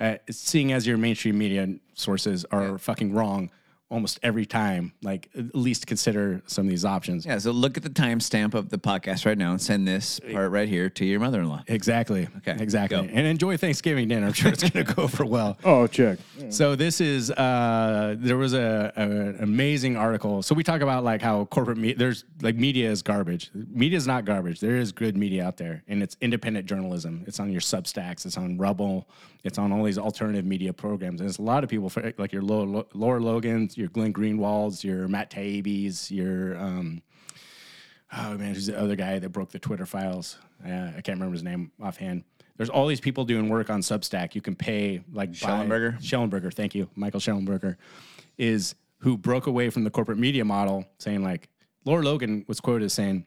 Uh, seeing as your mainstream media sources are fucking wrong, almost every time. Like at least consider some of these options. Yeah, so look at the timestamp of the podcast right now and send this part right here to your mother in law. Exactly. Okay, Exactly. go. And enjoy Thanksgiving dinner. I'm sure it's going to go over well. Oh, check. So this is uh, there was a, a an amazing article. So we talk about like how corporate media there's like media is garbage. Media is not garbage. There is good media out there, and it's independent journalism. It's on your Substacks. It's on Rumble. It's on all these alternative media programs. And it's a lot of people like your Laura, Lara Logans, your Glenn Greenwalds, your Matt Taibbi's, your um, oh man, who's the other guy that broke the Twitter files? Uh, I can't remember his name offhand. There's all these people doing work on Substack. You can pay like Shellenberger? Shellenberger, thank you, Michael Shellenberger, is who broke away from the corporate media model, saying like Lara Logan was quoted as saying,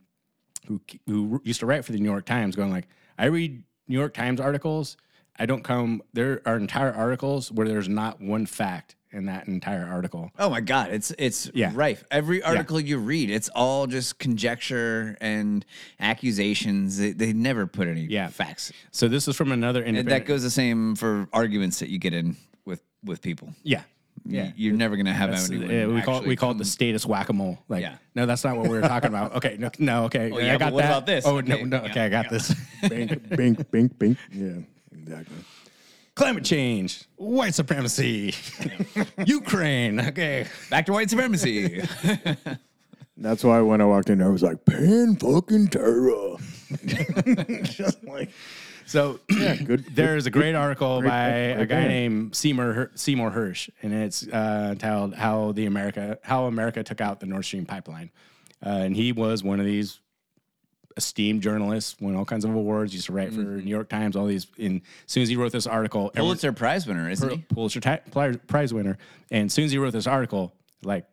who who used to write for the New York Times, going like, I read New York Times articles. I don't come. There are entire articles where there's not one fact in that entire article. Oh my God, it's it's Yeah. rife. Every article you read, it's all just conjecture and accusations. They, they never put any Yeah. facts. So this is from another And that goes the same for arguments that you get in with with people. yeah. Yeah, you're never gonna have That's- anyone. yeah, we call it, we call it the statist whack a mole. Like, Yeah. no, that's not what we were talking about. Okay, no, no, okay, Oh, yeah, I got but what that. about this? Oh Okay, no, no, yeah, okay, I got yeah. this. Bink, bink, bink, bink. Yeah, exactly. Climate change, white supremacy, Ukraine. Okay, back to white supremacy. That's why when I walked in, there, I was like, "Pan fucking terror." Just like, so good. There's a great article great- by a guy named Seymour Seymour Hersh, and it's uh, titled "How the America How America Took Out the Nord Stream Pipeline," uh, and he was one of these esteemed journalist, won all kinds of awards, used to write for mm-hmm. New York Times, all these. And as soon as he wrote this article, everyone- Pulitzer Prize winner, isn't he? Pulitzer Pri- Prize winner. And as soon as he wrote this article, like,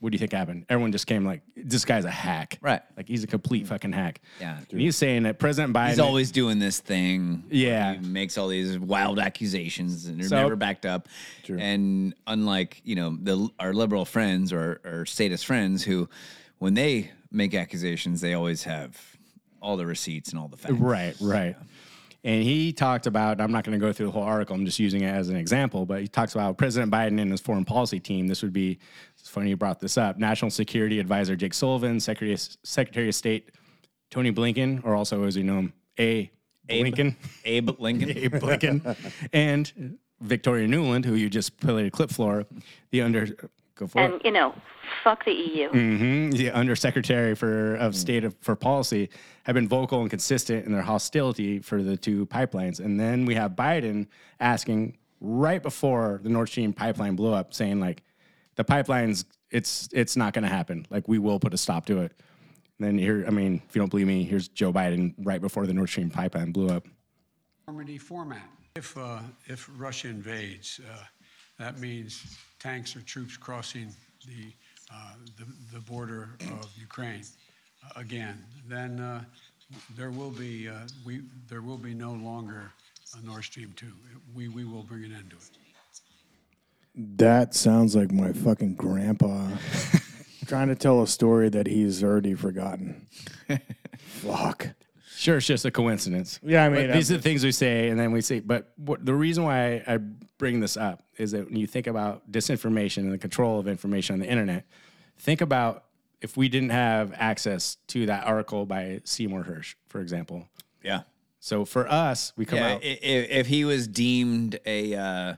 what do you think happened? Everyone just came like, this guy's a hack. Right. Like, he's a complete mm-hmm. fucking hack. Yeah. And he's saying that President Biden. He's always doing this thing. Yeah. He makes all these wild accusations and they're So- never backed up. True. And unlike, you know, the our liberal friends or, or statist friends who, when they make accusations, they always have all the receipts and all the facts. Right, right. And he talked about, I'm not going to go through the whole article, I'm just using it as an example, but he talks about President Biden and his foreign policy team. This would be, it's funny you brought this up, National Security Advisor Jake Sullivan, Secretary, Secretary of State Tony Blinken, or also as we know him, A. Blinken. Abe Lincoln. Abe Blinken. and Victoria Nuland, who you just played a clip for, the under, go for it. And, you know, fuck the EU. hmm The Undersecretary for of State of, for Policy have been vocal and consistent in their hostility for the two pipelines. And then we have Biden asking right before the Nord Stream pipeline blew up, saying like, the pipelines, it's it's not going to happen. Like we will put a stop to it. And then here, I mean, if you don't believe me, here's Joe Biden right before the Nord Stream pipeline blew up. Normandy format. If, uh, if Russia invades, uh, that means tanks or troops crossing the, uh, the, the border of Ukraine uh, again. Then uh, there will be uh, we there will be no longer a Nord Stream two. We we will bring an end to it. That sounds like my fucking grandpa trying to tell a story that he's already forgotten. Fuck. Sure, it's just a coincidence. Yeah, I mean, But these are the things we say, and then we say. But what, the reason why I bring this up is that when you think about disinformation and the control of information on the internet, think about if we didn't have access to that article by Seymour Hersh, for example. Yeah. So for us, we come Yeah, out. i- i- if he was deemed a uh,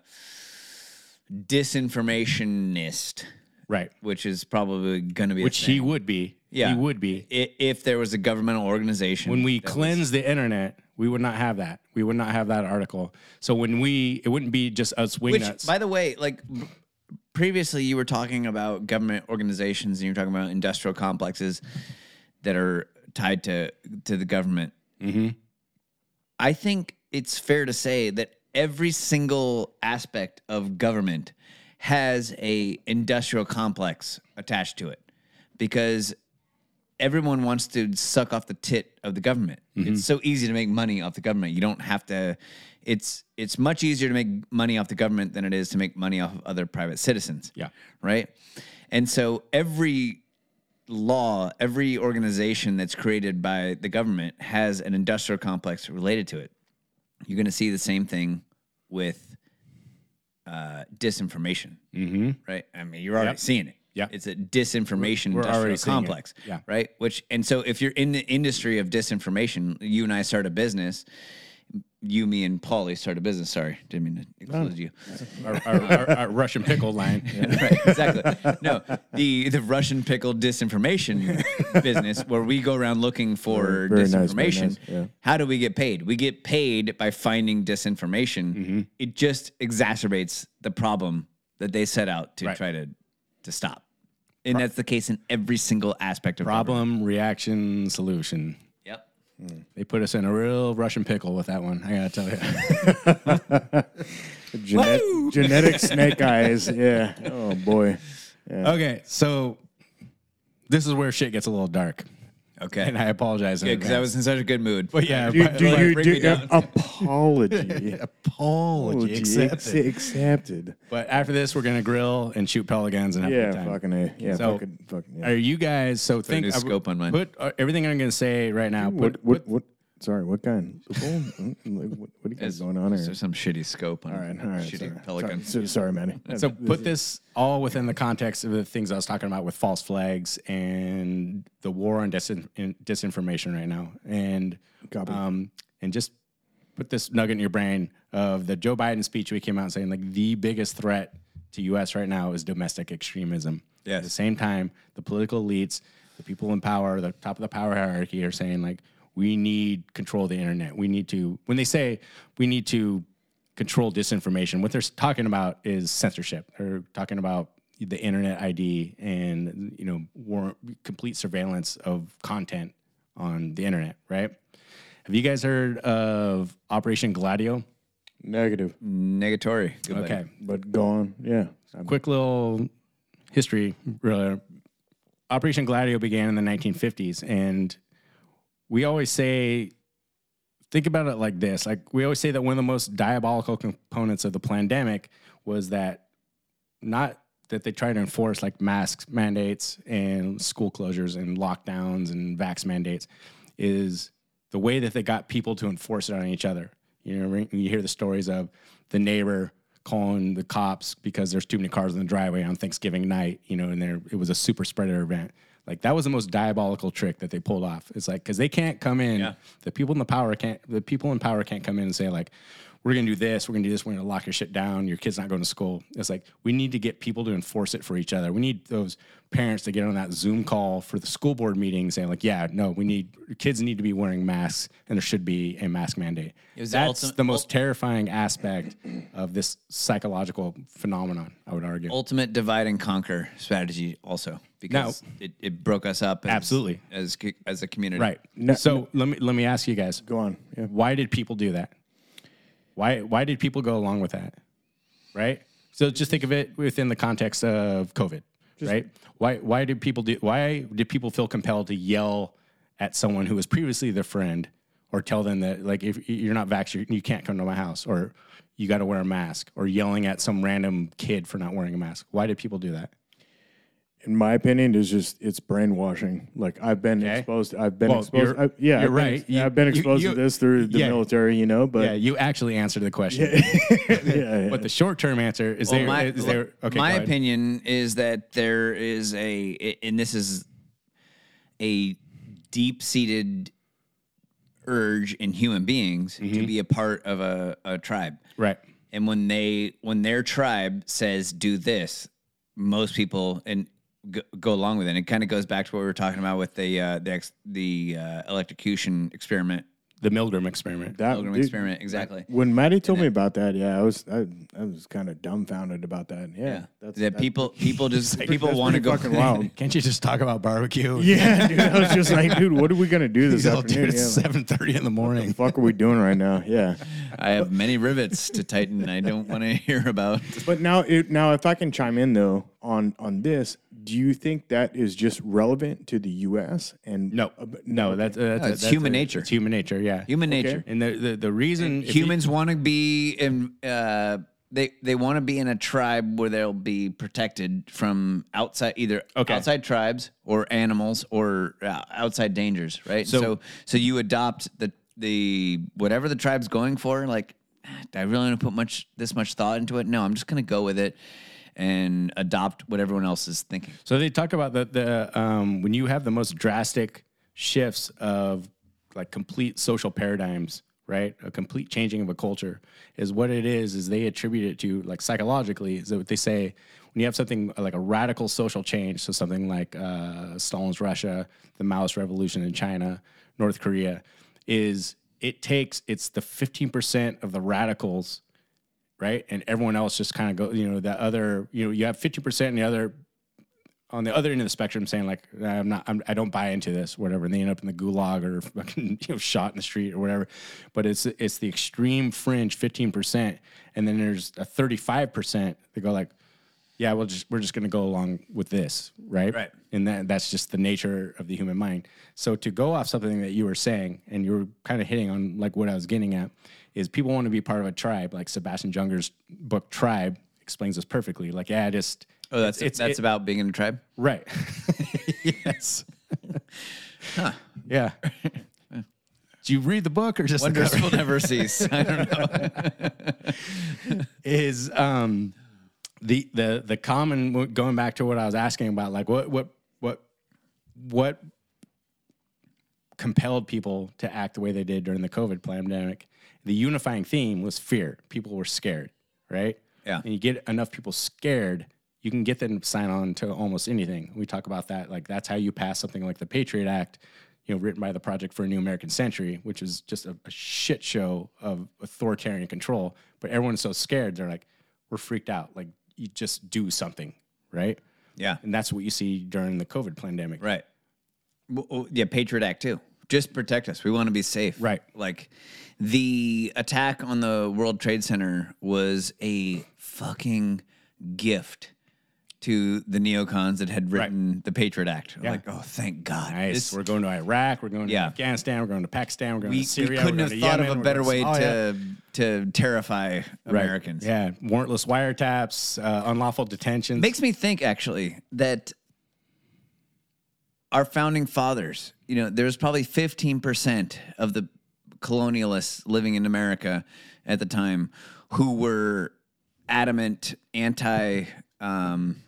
disinformationist, right, which is probably going to be, a which he would be. Yeah, he would be. I- if there was a governmental organization. When we that was- cleanse the internet, we would not have that. We would not have that article. So when we, it wouldn't be just us which, wingnuts. by the way, like previously, you were talking about government organizations and you're talking about industrial complexes that are tied to to the government. Mm-hmm. I think it's fair to say that every single aspect of government has a industrial complex attached to it because everyone wants to suck off the tit of the government. Mm-hmm. It's so easy to make money off the government. You don't have to it's it's much easier to make money off the government than it is to make money off of other private citizens. Yeah. Right? And so every law, every organization that's created by the government has an industrial complex related to it. You're going to see the same thing with uh, disinformation. Mm-hmm. Right. I mean, you're already Yep. seeing it. Yep. It's a disinformation We're- we're industrial complex. Yeah. Right. Which and so if you're in the industry of disinformation, you and I start a business. You, me, and Paulie start a business. Sorry, didn't mean to exclude you. our, our, our, our Russian pickle line. right, exactly. No, the the Russian pickle disinformation business where we go around looking for Very nice, disinformation. nice, yeah. How do we get paid? We get paid by finding disinformation. Mm-hmm. It just exacerbates the problem that they set out to Right. try to to stop. And that's the case in every single aspect of government. Problem, reaction, solution. Yep. They put us in a real Russian pickle with that one. I gotta tell you. Genet- genetic snake eyes. Yeah. Oh boy. okay, so this is where shit gets a little dark, Okay. and I apologize. in because I advance. was in such a good mood. But yeah, Do, but- do like, you bring do down. apology? apology Apology accepted. accepted. But after this, we're gonna grill and shoot pelicans and have a Yeah, good time. fucking a. Yeah, So, fucking, fucking. Yeah. Are you guys so think new I- scope on mine. Put uh, everything I'm gonna say right now. what, Put, what, put- what, Sorry, what kind? Like, what, what do you guys Is, going on is here? there some shitty scope on All right, all right. shitty Sorry, pelican? sorry, so- sorry Manny. So put this all within the context of the things I was talking about with false flags and the war on disin- in- disinformation right now, and Copy. um, and just put this nugget in your brain of the Joe Biden speech we came out saying like the biggest threat to U.S. right now is domestic extremism. Yeah. At the same time, the political elites, the people in power, the top of the power hierarchy are saying like we need control of the internet. We need to when they say we need to control disinformation. What they're talking about is censorship. They're talking about the internet ID and you know war, complete surveillance of content on the internet. Right? Have you guys heard of Operation Gladio? Negative, Negatory. Good Okay, but go on. Yeah. quick little history. Really, Operation Gladio began in the 1950s, and we always say, think about it like this: like we always say that one of the most diabolical components of the pandemic was that not that they try to enforce like masks mandates and school closures and lockdowns and vax mandates is the way that they got people to enforce it on each other. You know, you hear the stories of the neighbor calling the cops because there's too many cars in the driveway on Thanksgiving night, you know, and there it was a super spreader event. Like that was the most diabolical trick that they pulled off. It's like because they can't come in, Yeah. the people in the power can't, the people in power can't come in and say like, we're gonna do this, we're gonna do this, we're gonna lock your shit down, your kid's not going to school. It's like we need to get people to enforce it for each other. We need those parents to get on that Zoom call for the school board meeting saying like, yeah, no, we need kids need to be wearing masks and there should be a mask mandate. was the That's ultimate- the most terrifying aspect of this psychological phenomenon, I would argue. ultimate divide and conquer strategy also because it, it broke us up as, Absolutely. as as a community Right. No- so let me let me ask you guys. Go on. Yeah. Why did people do that? Why why did people go along with that? Right? So just think of it within the context of COVID, right? Why why did people do why did people feel compelled to yell at someone who was previously their friend or tell them that like if you're not vaccinated you can't come to my house or you got to wear a mask or yelling at some random kid for not wearing a mask? Why did people do that? In my opinion, is just it's brainwashing. Like I've been Okay. exposed. I've been Well, exposed. you're- I, yeah, you're I've been right. ex- You- I've been you- exposed you- to this through the yeah. military. You know, but yeah, you actually answered the question. yeah, yeah. But the short term answer is Well, there my, is there okay my go ahead. opinion is that there is a, and this is a deep seated urge in human beings Mm-hmm. to be a part of a, a tribe. Right. And when they, when their tribe says do this, most people and go, go along with it. And it kind of goes back to what we were talking about with the uh, the ex, the uh, electrocution experiment, The Milgram experiment. that Milgram dude, experiment, exactly. When Maddie told me about that, yeah, I was I, I was kind of dumbfounded about that. Yeah, Yeah, that's, that that's- people people just people want to go fucking wild. Can't you just talk about barbecue? Yeah, dude, I was just like, dude, what are we gonna do this These all dude, afternoon? it's Yeah, seven thirty in the morning. the morning. fuck are we doing right now? Yeah. I have many rivets to tighten. I don't want to hear about. But now, it, now, if I can chime in though on on this, do you think that is just relevant to the U.S. and No, uh, no, that's, uh, that's No, it's that's human nature. It's human nature. Yeah, Human nature. And the the, the reason if Humans want to be in. Uh, they they want to be in a tribe where they'll be protected from outside either Okay. outside tribes or animals or uh, outside dangers. Right. So- So so, you adopt the the whatever the tribe's going for. Like, ah, I really want to put much this much thought into it. No, I'm just going to go with it and adopt what everyone else is thinking. So they talk about the the um, when you have the most drastic shifts of like complete social paradigms, right? A complete changing of a culture is what it is. Is they attribute it to like psychologically is that what they say when you have something like a radical social change, so something like uh, Stalin's Russia, the Maoist Revolution in China, North Korea, is it takes it's the fifteen percent of the radicals right? And everyone else just kind of go, you know, that other, you know, you have 50% and the other, on the other end of the spectrum saying like, I'm not, I'm, I don't buy into this, whatever. And they end up in the gulag or fucking, you know, shot in the street or whatever. But it's, it's the extreme fringe 15%. And then there's a 35% that go like, yeah, we'll just, we're just going to go along with this. Right. Right. And that, that's just the nature of the human mind. So to go off something that you were saying and you were kind of hitting on like what I was getting at is people want to be part of a tribe. Like Sebastian Junger's book Tribe explains this perfectly. Like, yeah, just Oh, that's it's, that's it- about being in a tribe. right. yes. Huh. Yeah. Did you read the book or just the Wonders will never cease. I don't know. is um the the the common going back to what I was asking about like what what what what compelled people to act the way they did during the COVID pandemic. The unifying theme was fear. People were scared, right? Yeah. And you get enough people scared, you can get them to sign on to almost anything. We talk about that. Like that's how you pass something like the Patriot Act, you know, written by the Project for a New American Century, which is just a, a shit show of authoritarian control. But everyone's so scared, they're like, we're freaked out. Like you just do something, right? Yeah. And that's what you see during the COVID pandemic. Right. Well, well, yeah, Patriot Act too. Just protect us. We want to be safe. Right. Like the attack on the World Trade Center was a fucking gift to the neocons that had written the Patriot Act. Yeah. Like, oh, thank God. Nice. This- we're going to Iraq. We're going to Yeah. Afghanistan. We're going to Pakistan. We're going we, to Syria. we we're couldn't going have to thought Yemen, of a better way oh, yeah. to to terrify Right. Americans. Yeah, warrantless wiretaps, uh, unlawful detentions. Makes me think actually that our founding fathers, you know, there's probably 15% of the colonialists living in America at the time who were adamant anti um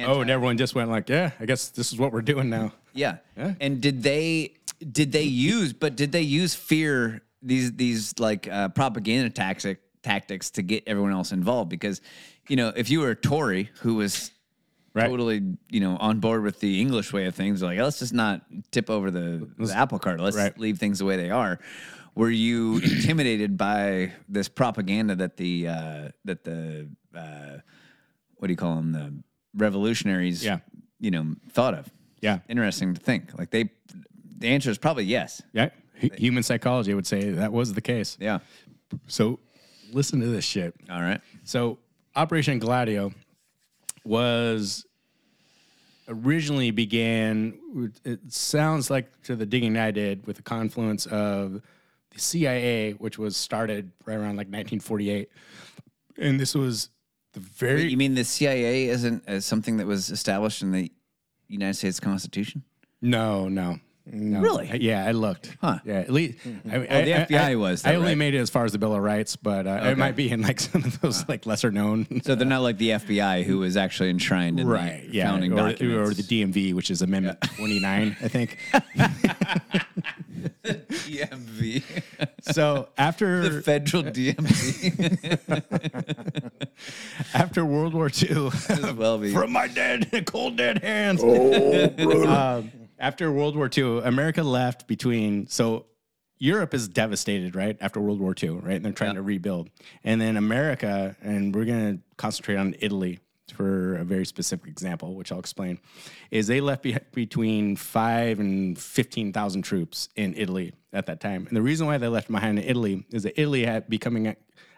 oh, and everyone just went like, yeah, I guess this is what we're doing now. yeah. Yeah. And did they did they use but did they use fear these these like uh, propaganda tactic tactics to get everyone else involved because you know if you were a Tory who was Right. totally you know on board with the English way of things like let's just not tip over the, the apple cart let's Right. leave things the way they are were you intimidated by this propaganda that the uh, that the uh, what do you call them the revolutionaries Yeah. you know thought of Yeah. interesting to think. Like they, the answer is probably yes. Yeah. H- human psychology would say that was the case. Yeah. So listen to this shit. All right. So Operation Gladio was originally began. It sounds like to the digging I did with the confluence of the CIA, which was started right around like 1948, and this was the very Wait, you mean the CIA isn't as something that was established in the United States Constitution? no no. No. Really? Yeah, I looked. Huh. Yeah, at least I, Well, the FBI was, I only right? made it as far as the Bill of Rights, but uh, it might be in like some of those like lesser known. So they're not like the FBI, who was actually enshrined in right? the Yeah, founding or, documents. or the DMV, which is Amendment 29, I think. DMV, So after the federal DMV. after World War II, as well be. from my dead cold dead hands. Oh, brother. Um, after World War II, America left between so Europe is devastated, right? After World War II, right? And they're trying to rebuild. And then America, and we're gonna concentrate on Italy for a very specific example, which I'll explain, is they left be- between five and fifteen thousand troops in Italy at that time. And the reason why they left behind in Italy is that Italy had becoming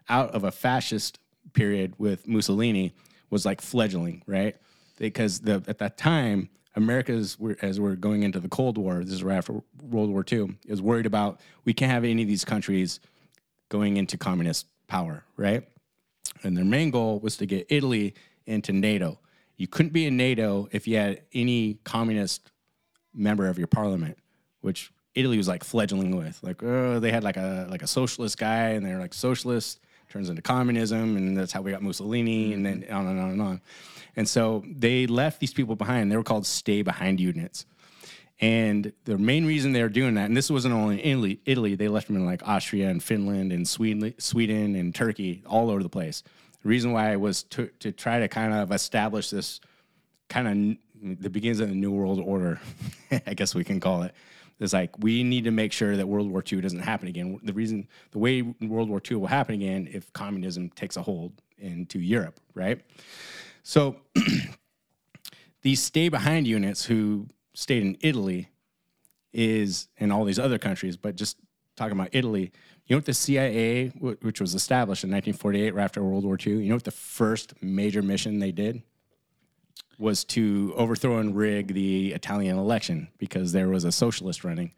out of a fascist period with Mussolini was like fledgling, right? Because the at that time, America's were- as we're going into the Cold War, this is right after World War II, is worried about we can't have any of these countries going into communist power, right? And their main goal was to get Italy into NATO. You couldn't be in NATO if you had any communist member of your parliament, which Italy was like fledgling with. Like, oh, they had like a like a socialist guy, and they're like socialist, turns into communism, and that's how we got Mussolini, and mm-hmm. then on and on and on. And so they left these people behind. They were called stay behind units. And the main reason they were doing that, and this wasn't only in Italy, Italy, they left them in like Austria and Finland and Sweden, Sweden and Turkey, all over the place. The reason why was to, to try to kind of establish this kind of the beginnings of the New World Order, I guess we can call it. It's like we need to make sure that World War II doesn't happen again. The reason, the way World War II will happen again if communism takes a hold into Europe, right? So these stay behind units who stayed in Italy is in all these other countries, but just talking about Italy, you know what the CIA, which was established in 1948 right after World War II, you know what the first major mission they did? Was to overthrow and rig the Italian election because there was a socialist running.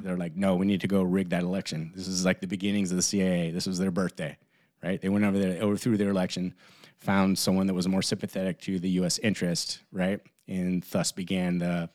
They're like, no, we need to go rig that election. This is like the beginnings of the CIA. This was their birthday, right? They went over there, overthrew their election, found someone that was more sympathetic to the U.S. interest, right? And thus began the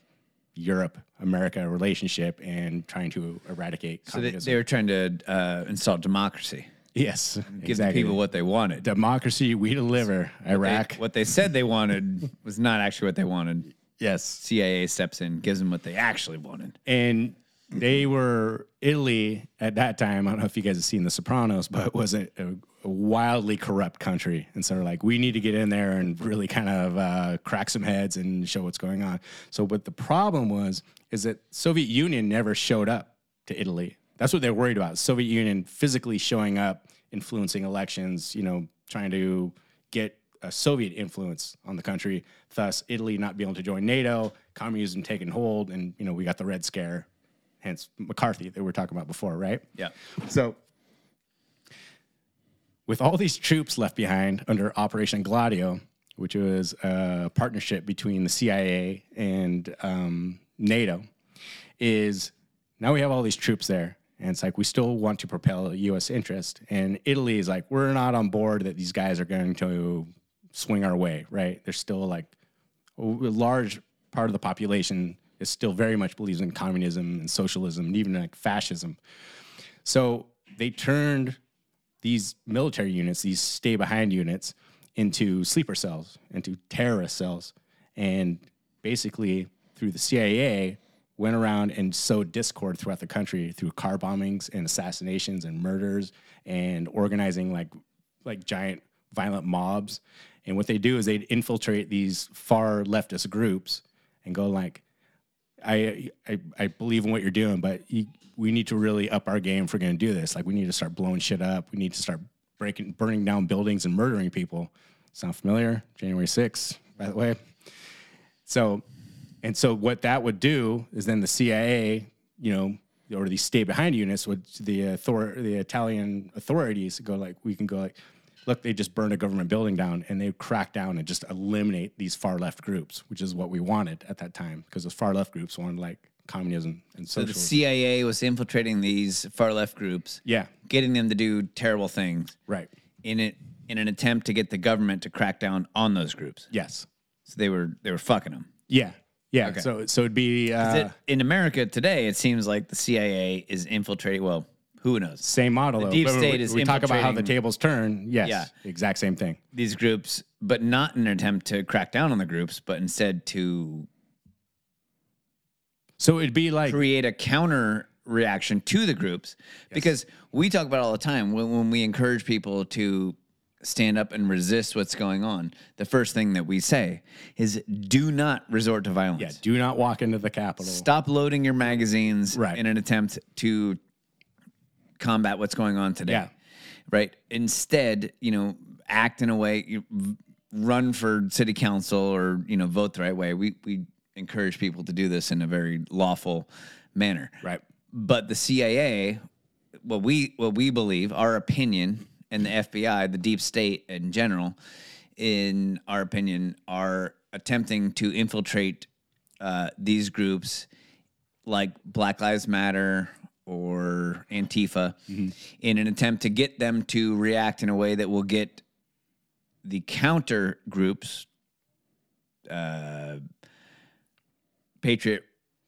Europe America relationship and trying to eradicate So they, they were trying to uh, install democracy, yes, give exactly. the people what they wanted. democracy we deliver. They- Iraq, what they said they wanted was not actually what they wanted. yes, CIA steps in, gives them what they actually wanted. and they were Italy at that time. I don't know if you guys have seen The Sopranos, but it was a, a, a wildly corrupt country, and so they're like, we need to get in there and really kind of uh, crack some heads and show what's going on. So, what the problem was is that Soviet Union never showed up to Italy. That's what they're worried about. Soviet Union physically showing up, influencing elections. You know, trying to get a Soviet influence on the country. Thus, Italy not being able to join NATO, communism taking hold, and you know we got the Red Scare, hence McCarthy that we were talking about before, right? Yeah. So, with all these troops left behind under Operation Gladio, which was a partnership between the CIA and um, NATO, is now we have all these troops there. And it's like we still want to propel U.S. interest. And Italy is like, we're not on board that these guys are going to swing our way, right? There's still like a large part of the population is still very much believes in communism and socialism and even like fascism. So they turned these military units, these stay behind units, into sleeper cells, into terrorist cells, and basically through the CIA went around and sowed discord throughout the country through car bombings and assassinations and murders and organizing like like giant violent mobs. And what they do is they'd infiltrate these far leftist groups and go like, I, I, I believe in what you're doing, but you, we need to really up our game if we're going to do this. Like, we need to start blowing shit up. We need to start breaking, burning down buildings and murdering people. Sound familiar? January 6th, by the way. So, and so what that would do is then the CIA, you know, or these stay behind units would the author the Italian authorities go like, we can go like, look, they just burned a government building down and they crack down and just eliminate these far left groups, which is what we wanted at that time because those far left groups wanted like communism and So the. CIA was infiltrating these far left groups, yeah, getting them to do terrible things right. in it in an attempt to get the government to crack down on those groups. Yes. So they were they were fucking them. Yeah. Yeah. Okay. So so it'd be uh, in America today, it seems like the CIA is infiltrating. Well, who knows? same model. The though. deep But state we, is we talk about how the tables turn. Yes. Yeah. Exact same thing. These groups, but not in an attempt to crack down on the groups, but instead to So it'd be like create a counter reaction to the groups because we talk about it all the time when, when we encourage people to stand up and resist what's going on the first thing that we say is do not resort to violence yeah. Do not walk into the Capitol. stop loading your magazines Right. in an attempt to combat what's going on today Yeah. right instead you know act in a way you run for city council or you know vote the right way we we encourage people to do this in a very lawful manner Right. but the CIA, what we what we believe, our opinion, and the FBI, the deep state in general, in our opinion, are attempting to infiltrate uh, these groups like Black Lives Matter or Antifa in an attempt to get them to react in a way that will get the counter groups, uh, Patriot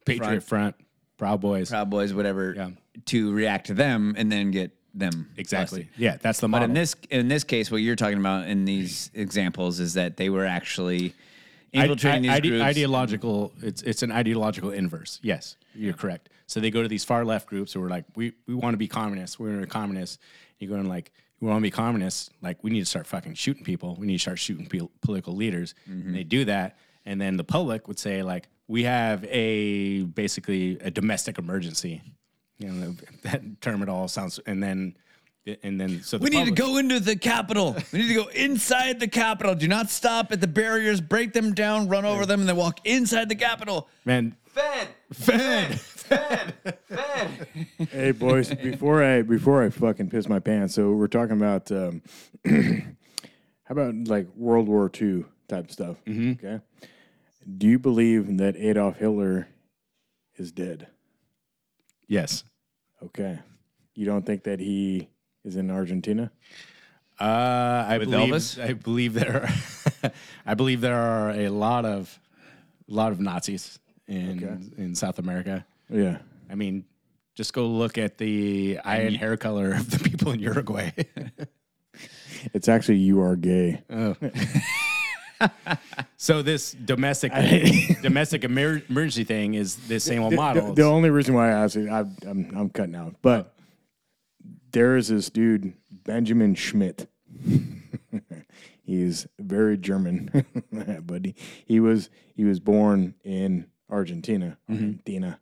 Patriot Front, Proud Boys. Proud Boys, whatever, Yeah. to react to them and then get them Exactly. busted. Yeah, that's the model. But in this in this case, what you're talking about in these examples is that they were actually infiltrating I- I- these ide- groups. ideological. It's it's an ideological inverse. Yes, you're correct. So they go to these far left groups who are like, we we want to be communists. We're communists. You go in like, we want to be communists. Like, we need to start fucking shooting people. We need to start shooting pol- political leaders. And they do that, and then the public would say like, we have a basically a domestic emergency. You know that term. It all sounds, and then. And then, so the we need to go into the Capitol. We need to go inside the Capitol. Do not stop at the barriers. Break them down. Run over them, and then walk inside the Capitol. Man, Fed, Fed. Fed, Fed. Hey boys, before I before I fucking piss my pants, so we're talking about um, how about like World War II type stuff. Okay, do you believe that Adolf Hitler is dead? yes. Okay, you don't think that he is in Argentina? Uh, I With believe Elvis? I believe there are I believe there are a lot of a lot of Nazis in in South America. Yeah, I mean, just go look at the eye and hair color of the people in Uruguay. it's actually you are gay. so this domestic domestic emer- emergency thing is the same old The- model. The, the only reason why I asked it, I, I'm I'm cutting out, but oh. there is this dude Benjamin Schmidt. He's very German, but he, he was he was born in Argentina, mm-hmm. Argentina,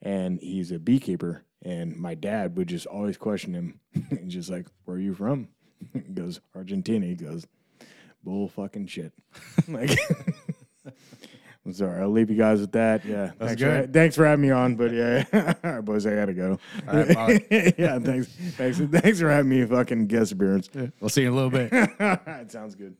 and he's a beekeeper. And my dad would just always question him. Just like, "Where are you from?" He goes, "Argentina." He goes, "Bull fucking shit." like. I'm sorry. I'll leave you guys with that. Yeah. thanks, good. For, thanks for having me on. But yeah, all right, boys, I gotta go. yeah, thanks, thanks, thanks for having me. Fucking guest appearance. we'll see you in a little bit. it sounds good.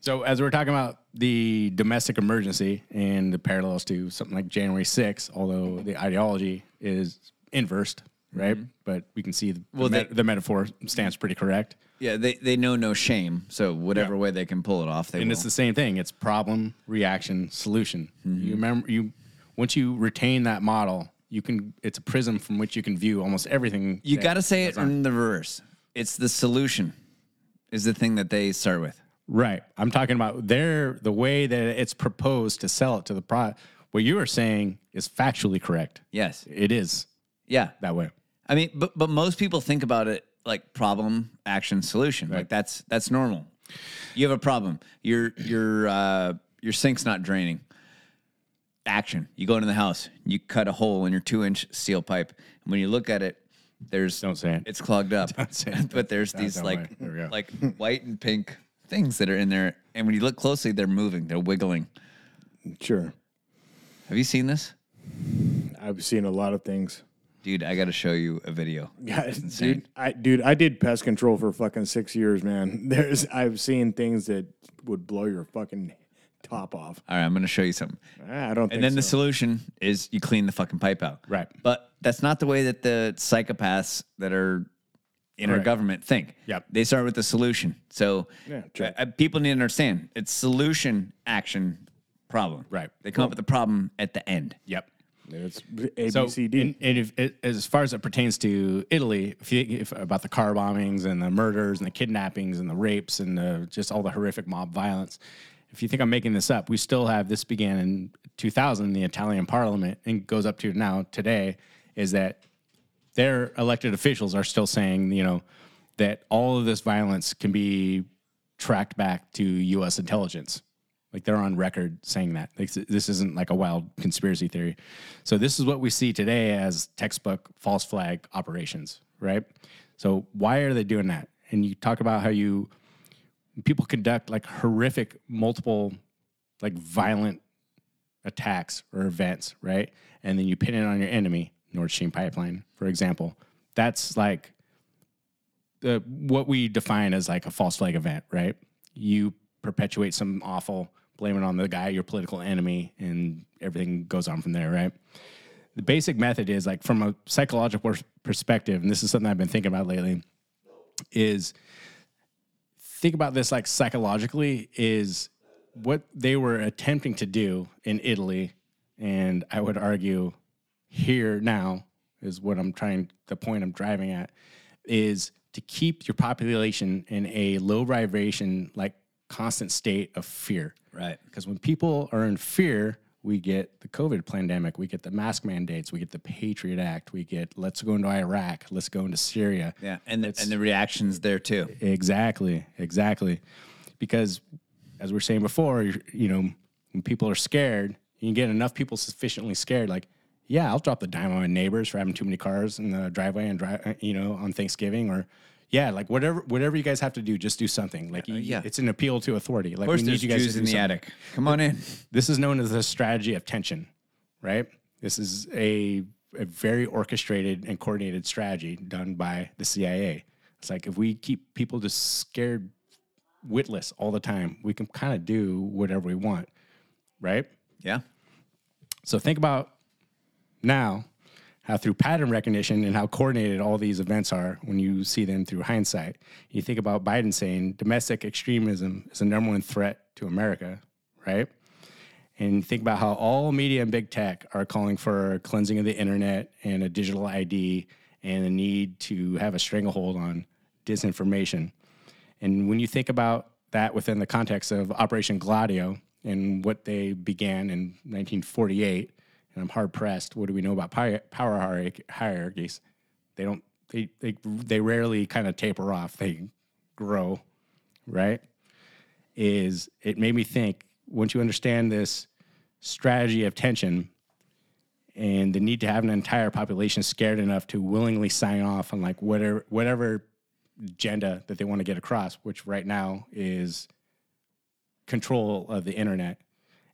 So as we're talking about the domestic emergency and the parallels to something like January 6th, although the ideology is inversed, right? Mm-hmm. But we can see the, Well, the, they- the metaphor stands pretty correct. Yeah, they, they know no shame. So whatever way they can pull it off, they And will. it's the same thing. It's problem, reaction, solution. Mm-hmm. You remember you once you retain that model, you can it's a prism from which you can view almost everything. you that got to say it goes on. in the reverse. It's the solution, is the thing that they start with. Right. I'm talking about their the way that it's proposed to sell it to the pro. What you are saying is factually correct. Yes. It is Yeah. that way. I mean, but but most people think about it like problem, action, solution. Like that's that's normal. You have a problem. Your your uh, your sink's not draining. Action. You go into the house. You cut a hole in your two inch steel pipe. And when you look at it, there's Don't say it. It's clogged up. say it. but there's Don't- these don't like worry. There we go. like white and pink things that are in there. And when you look closely, they're moving. They're wiggling. Sure. Have you seen this? I've seen a lot of things. Dude, I got to show you a video. Yeah, dude, I dude, I did pest control for fucking six years, man. There's I've seen things that would blow your fucking top off. All right, I'm going to show you something. Ah, I don't think And then the solution is you clean the fucking pipe out. Right. But that's not the way that the psychopaths that are in our government think. Yep. They start with the solution. So Yeah, true. uh, people need to understand it's solution, action, problem. Right. They come up with the problem at the end. Yep. It's A, So, B, C, D. and, and if, it, as far as it pertains to Italy, if you, if, about the car bombings and the murders and the kidnappings and the rapes and the, just all the horrific mob violence, if you think I'm making this up, we still have this began in 2000 in the Italian Parliament and goes up to now today. Is that their elected officials are still saying, you know, that all of this violence can be tracked back to U.S. intelligence. Like they're on record saying that. Like this isn't like a wild conspiracy theory. So this is what we see today as textbook false flag operations, right? So why are they doing that? And you talk about how you people conduct like horrific multiple like violent attacks or events, right? And then you pin it on your enemy, Nord Stream pipeline, for example. That's like the what we define as like a false flag event, right? You perpetuate some awful, blame it on the guy, your political enemy, and everything goes on from there, right? The basic method is like from a psychological perspective, and this is something I've been thinking about lately, is think about this like psychologically is what they were attempting to do in Italy, and I would argue here now is what I'm trying the point I'm driving at is to keep your population in a low vibration, like constant state of fear. Right. Because when people are in fear, we get the COVID pandemic, we get the mask mandates, we get the Patriot Act, we get let's go into Iraq, let's go into Syria. Yeah, and the, and the reactions there too. Exactly, exactly. Because as we are saying before, you know, when people are scared, you get enough people sufficiently scared, like, yeah, I'll drop the dime on my neighbors for having too many cars in the driveway and drive, you know, on Thanksgiving, or yeah, like whatever, whatever you guys have to do, just do something. Like, yeah. Uh, it's an appeal to authority. Like, we need you guys Jews in the something. attic. Come on in. This is known as the strategy of tension, right? This is a, a very orchestrated and coordinated strategy done by the CIA. It's like if we keep people just scared witless all the time, we can kind of do whatever we want, right? Yeah. So think about now how through pattern recognition and how coordinated all these events are when you see them through hindsight. You think about Biden saying domestic extremism is the number one threat to America, right? And think about how all media and big tech are calling for cleansing of the internet and a digital ID and the need to have a stranglehold on disinformation. And when you think about that within the context of Operation Gladio and what they began in 1948, and I'm hard pressed, what do we know about power hierarchies? They don't, they, they, they rarely kind of taper off, they grow, right? Is it made me think once you understand this strategy of tension and the need to have an entire population scared enough to willingly sign off on like whatever whatever agenda that they want to get across, which right now is control of the internet.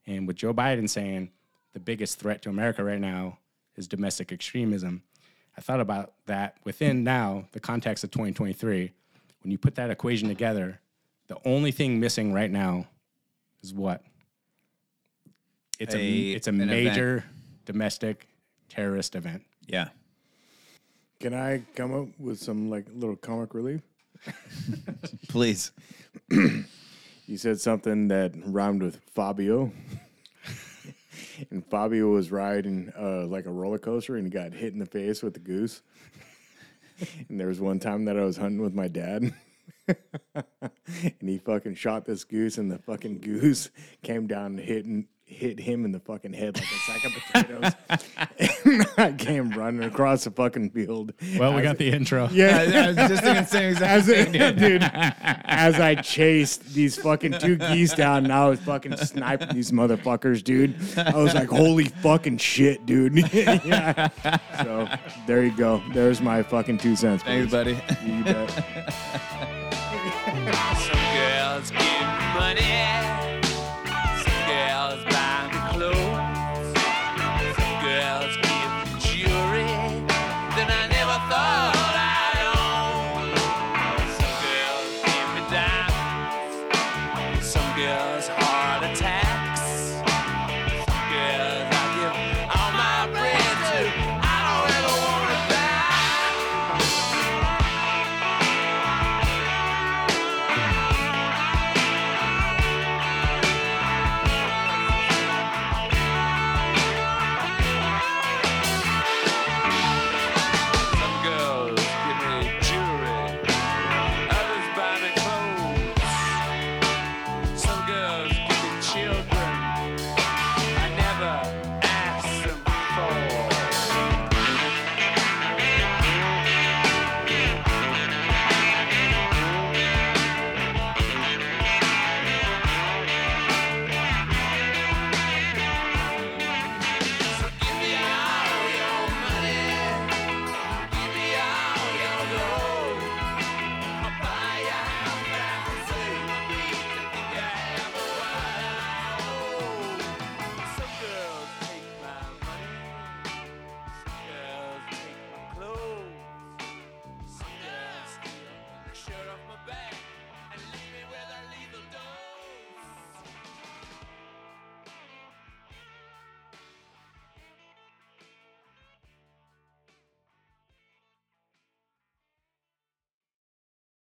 And with Joe Biden saying the biggest threat to America right now is domestic extremism, I thought about that within now the context of 2023. When you put that equation together, the only thing missing right now is what? It's a, A- it's a an event. major domestic terrorist event. Yeah. Can I come up with some like little comic relief? Please. You said something that rhymed with Fabio. and Fabio was riding uh, like a roller coaster and he got hit in the face with the goose. and there was one time that I was hunting with my dad. and he fucking shot this goose and the fucking goose came down and hit hit him in the fucking head like a sack of potatoes. and I came running across the fucking field. Well, we As- got the intro. Yeah, I was just thinking the same exact as thing, it, dude. As I chased these fucking two geese down, and I was fucking sniping these motherfuckers, dude. I was like, "Holy fucking shit, dude!" yeah. So there you go. There's my fucking two cents. Thanks, please. buddy. You bet. Some girls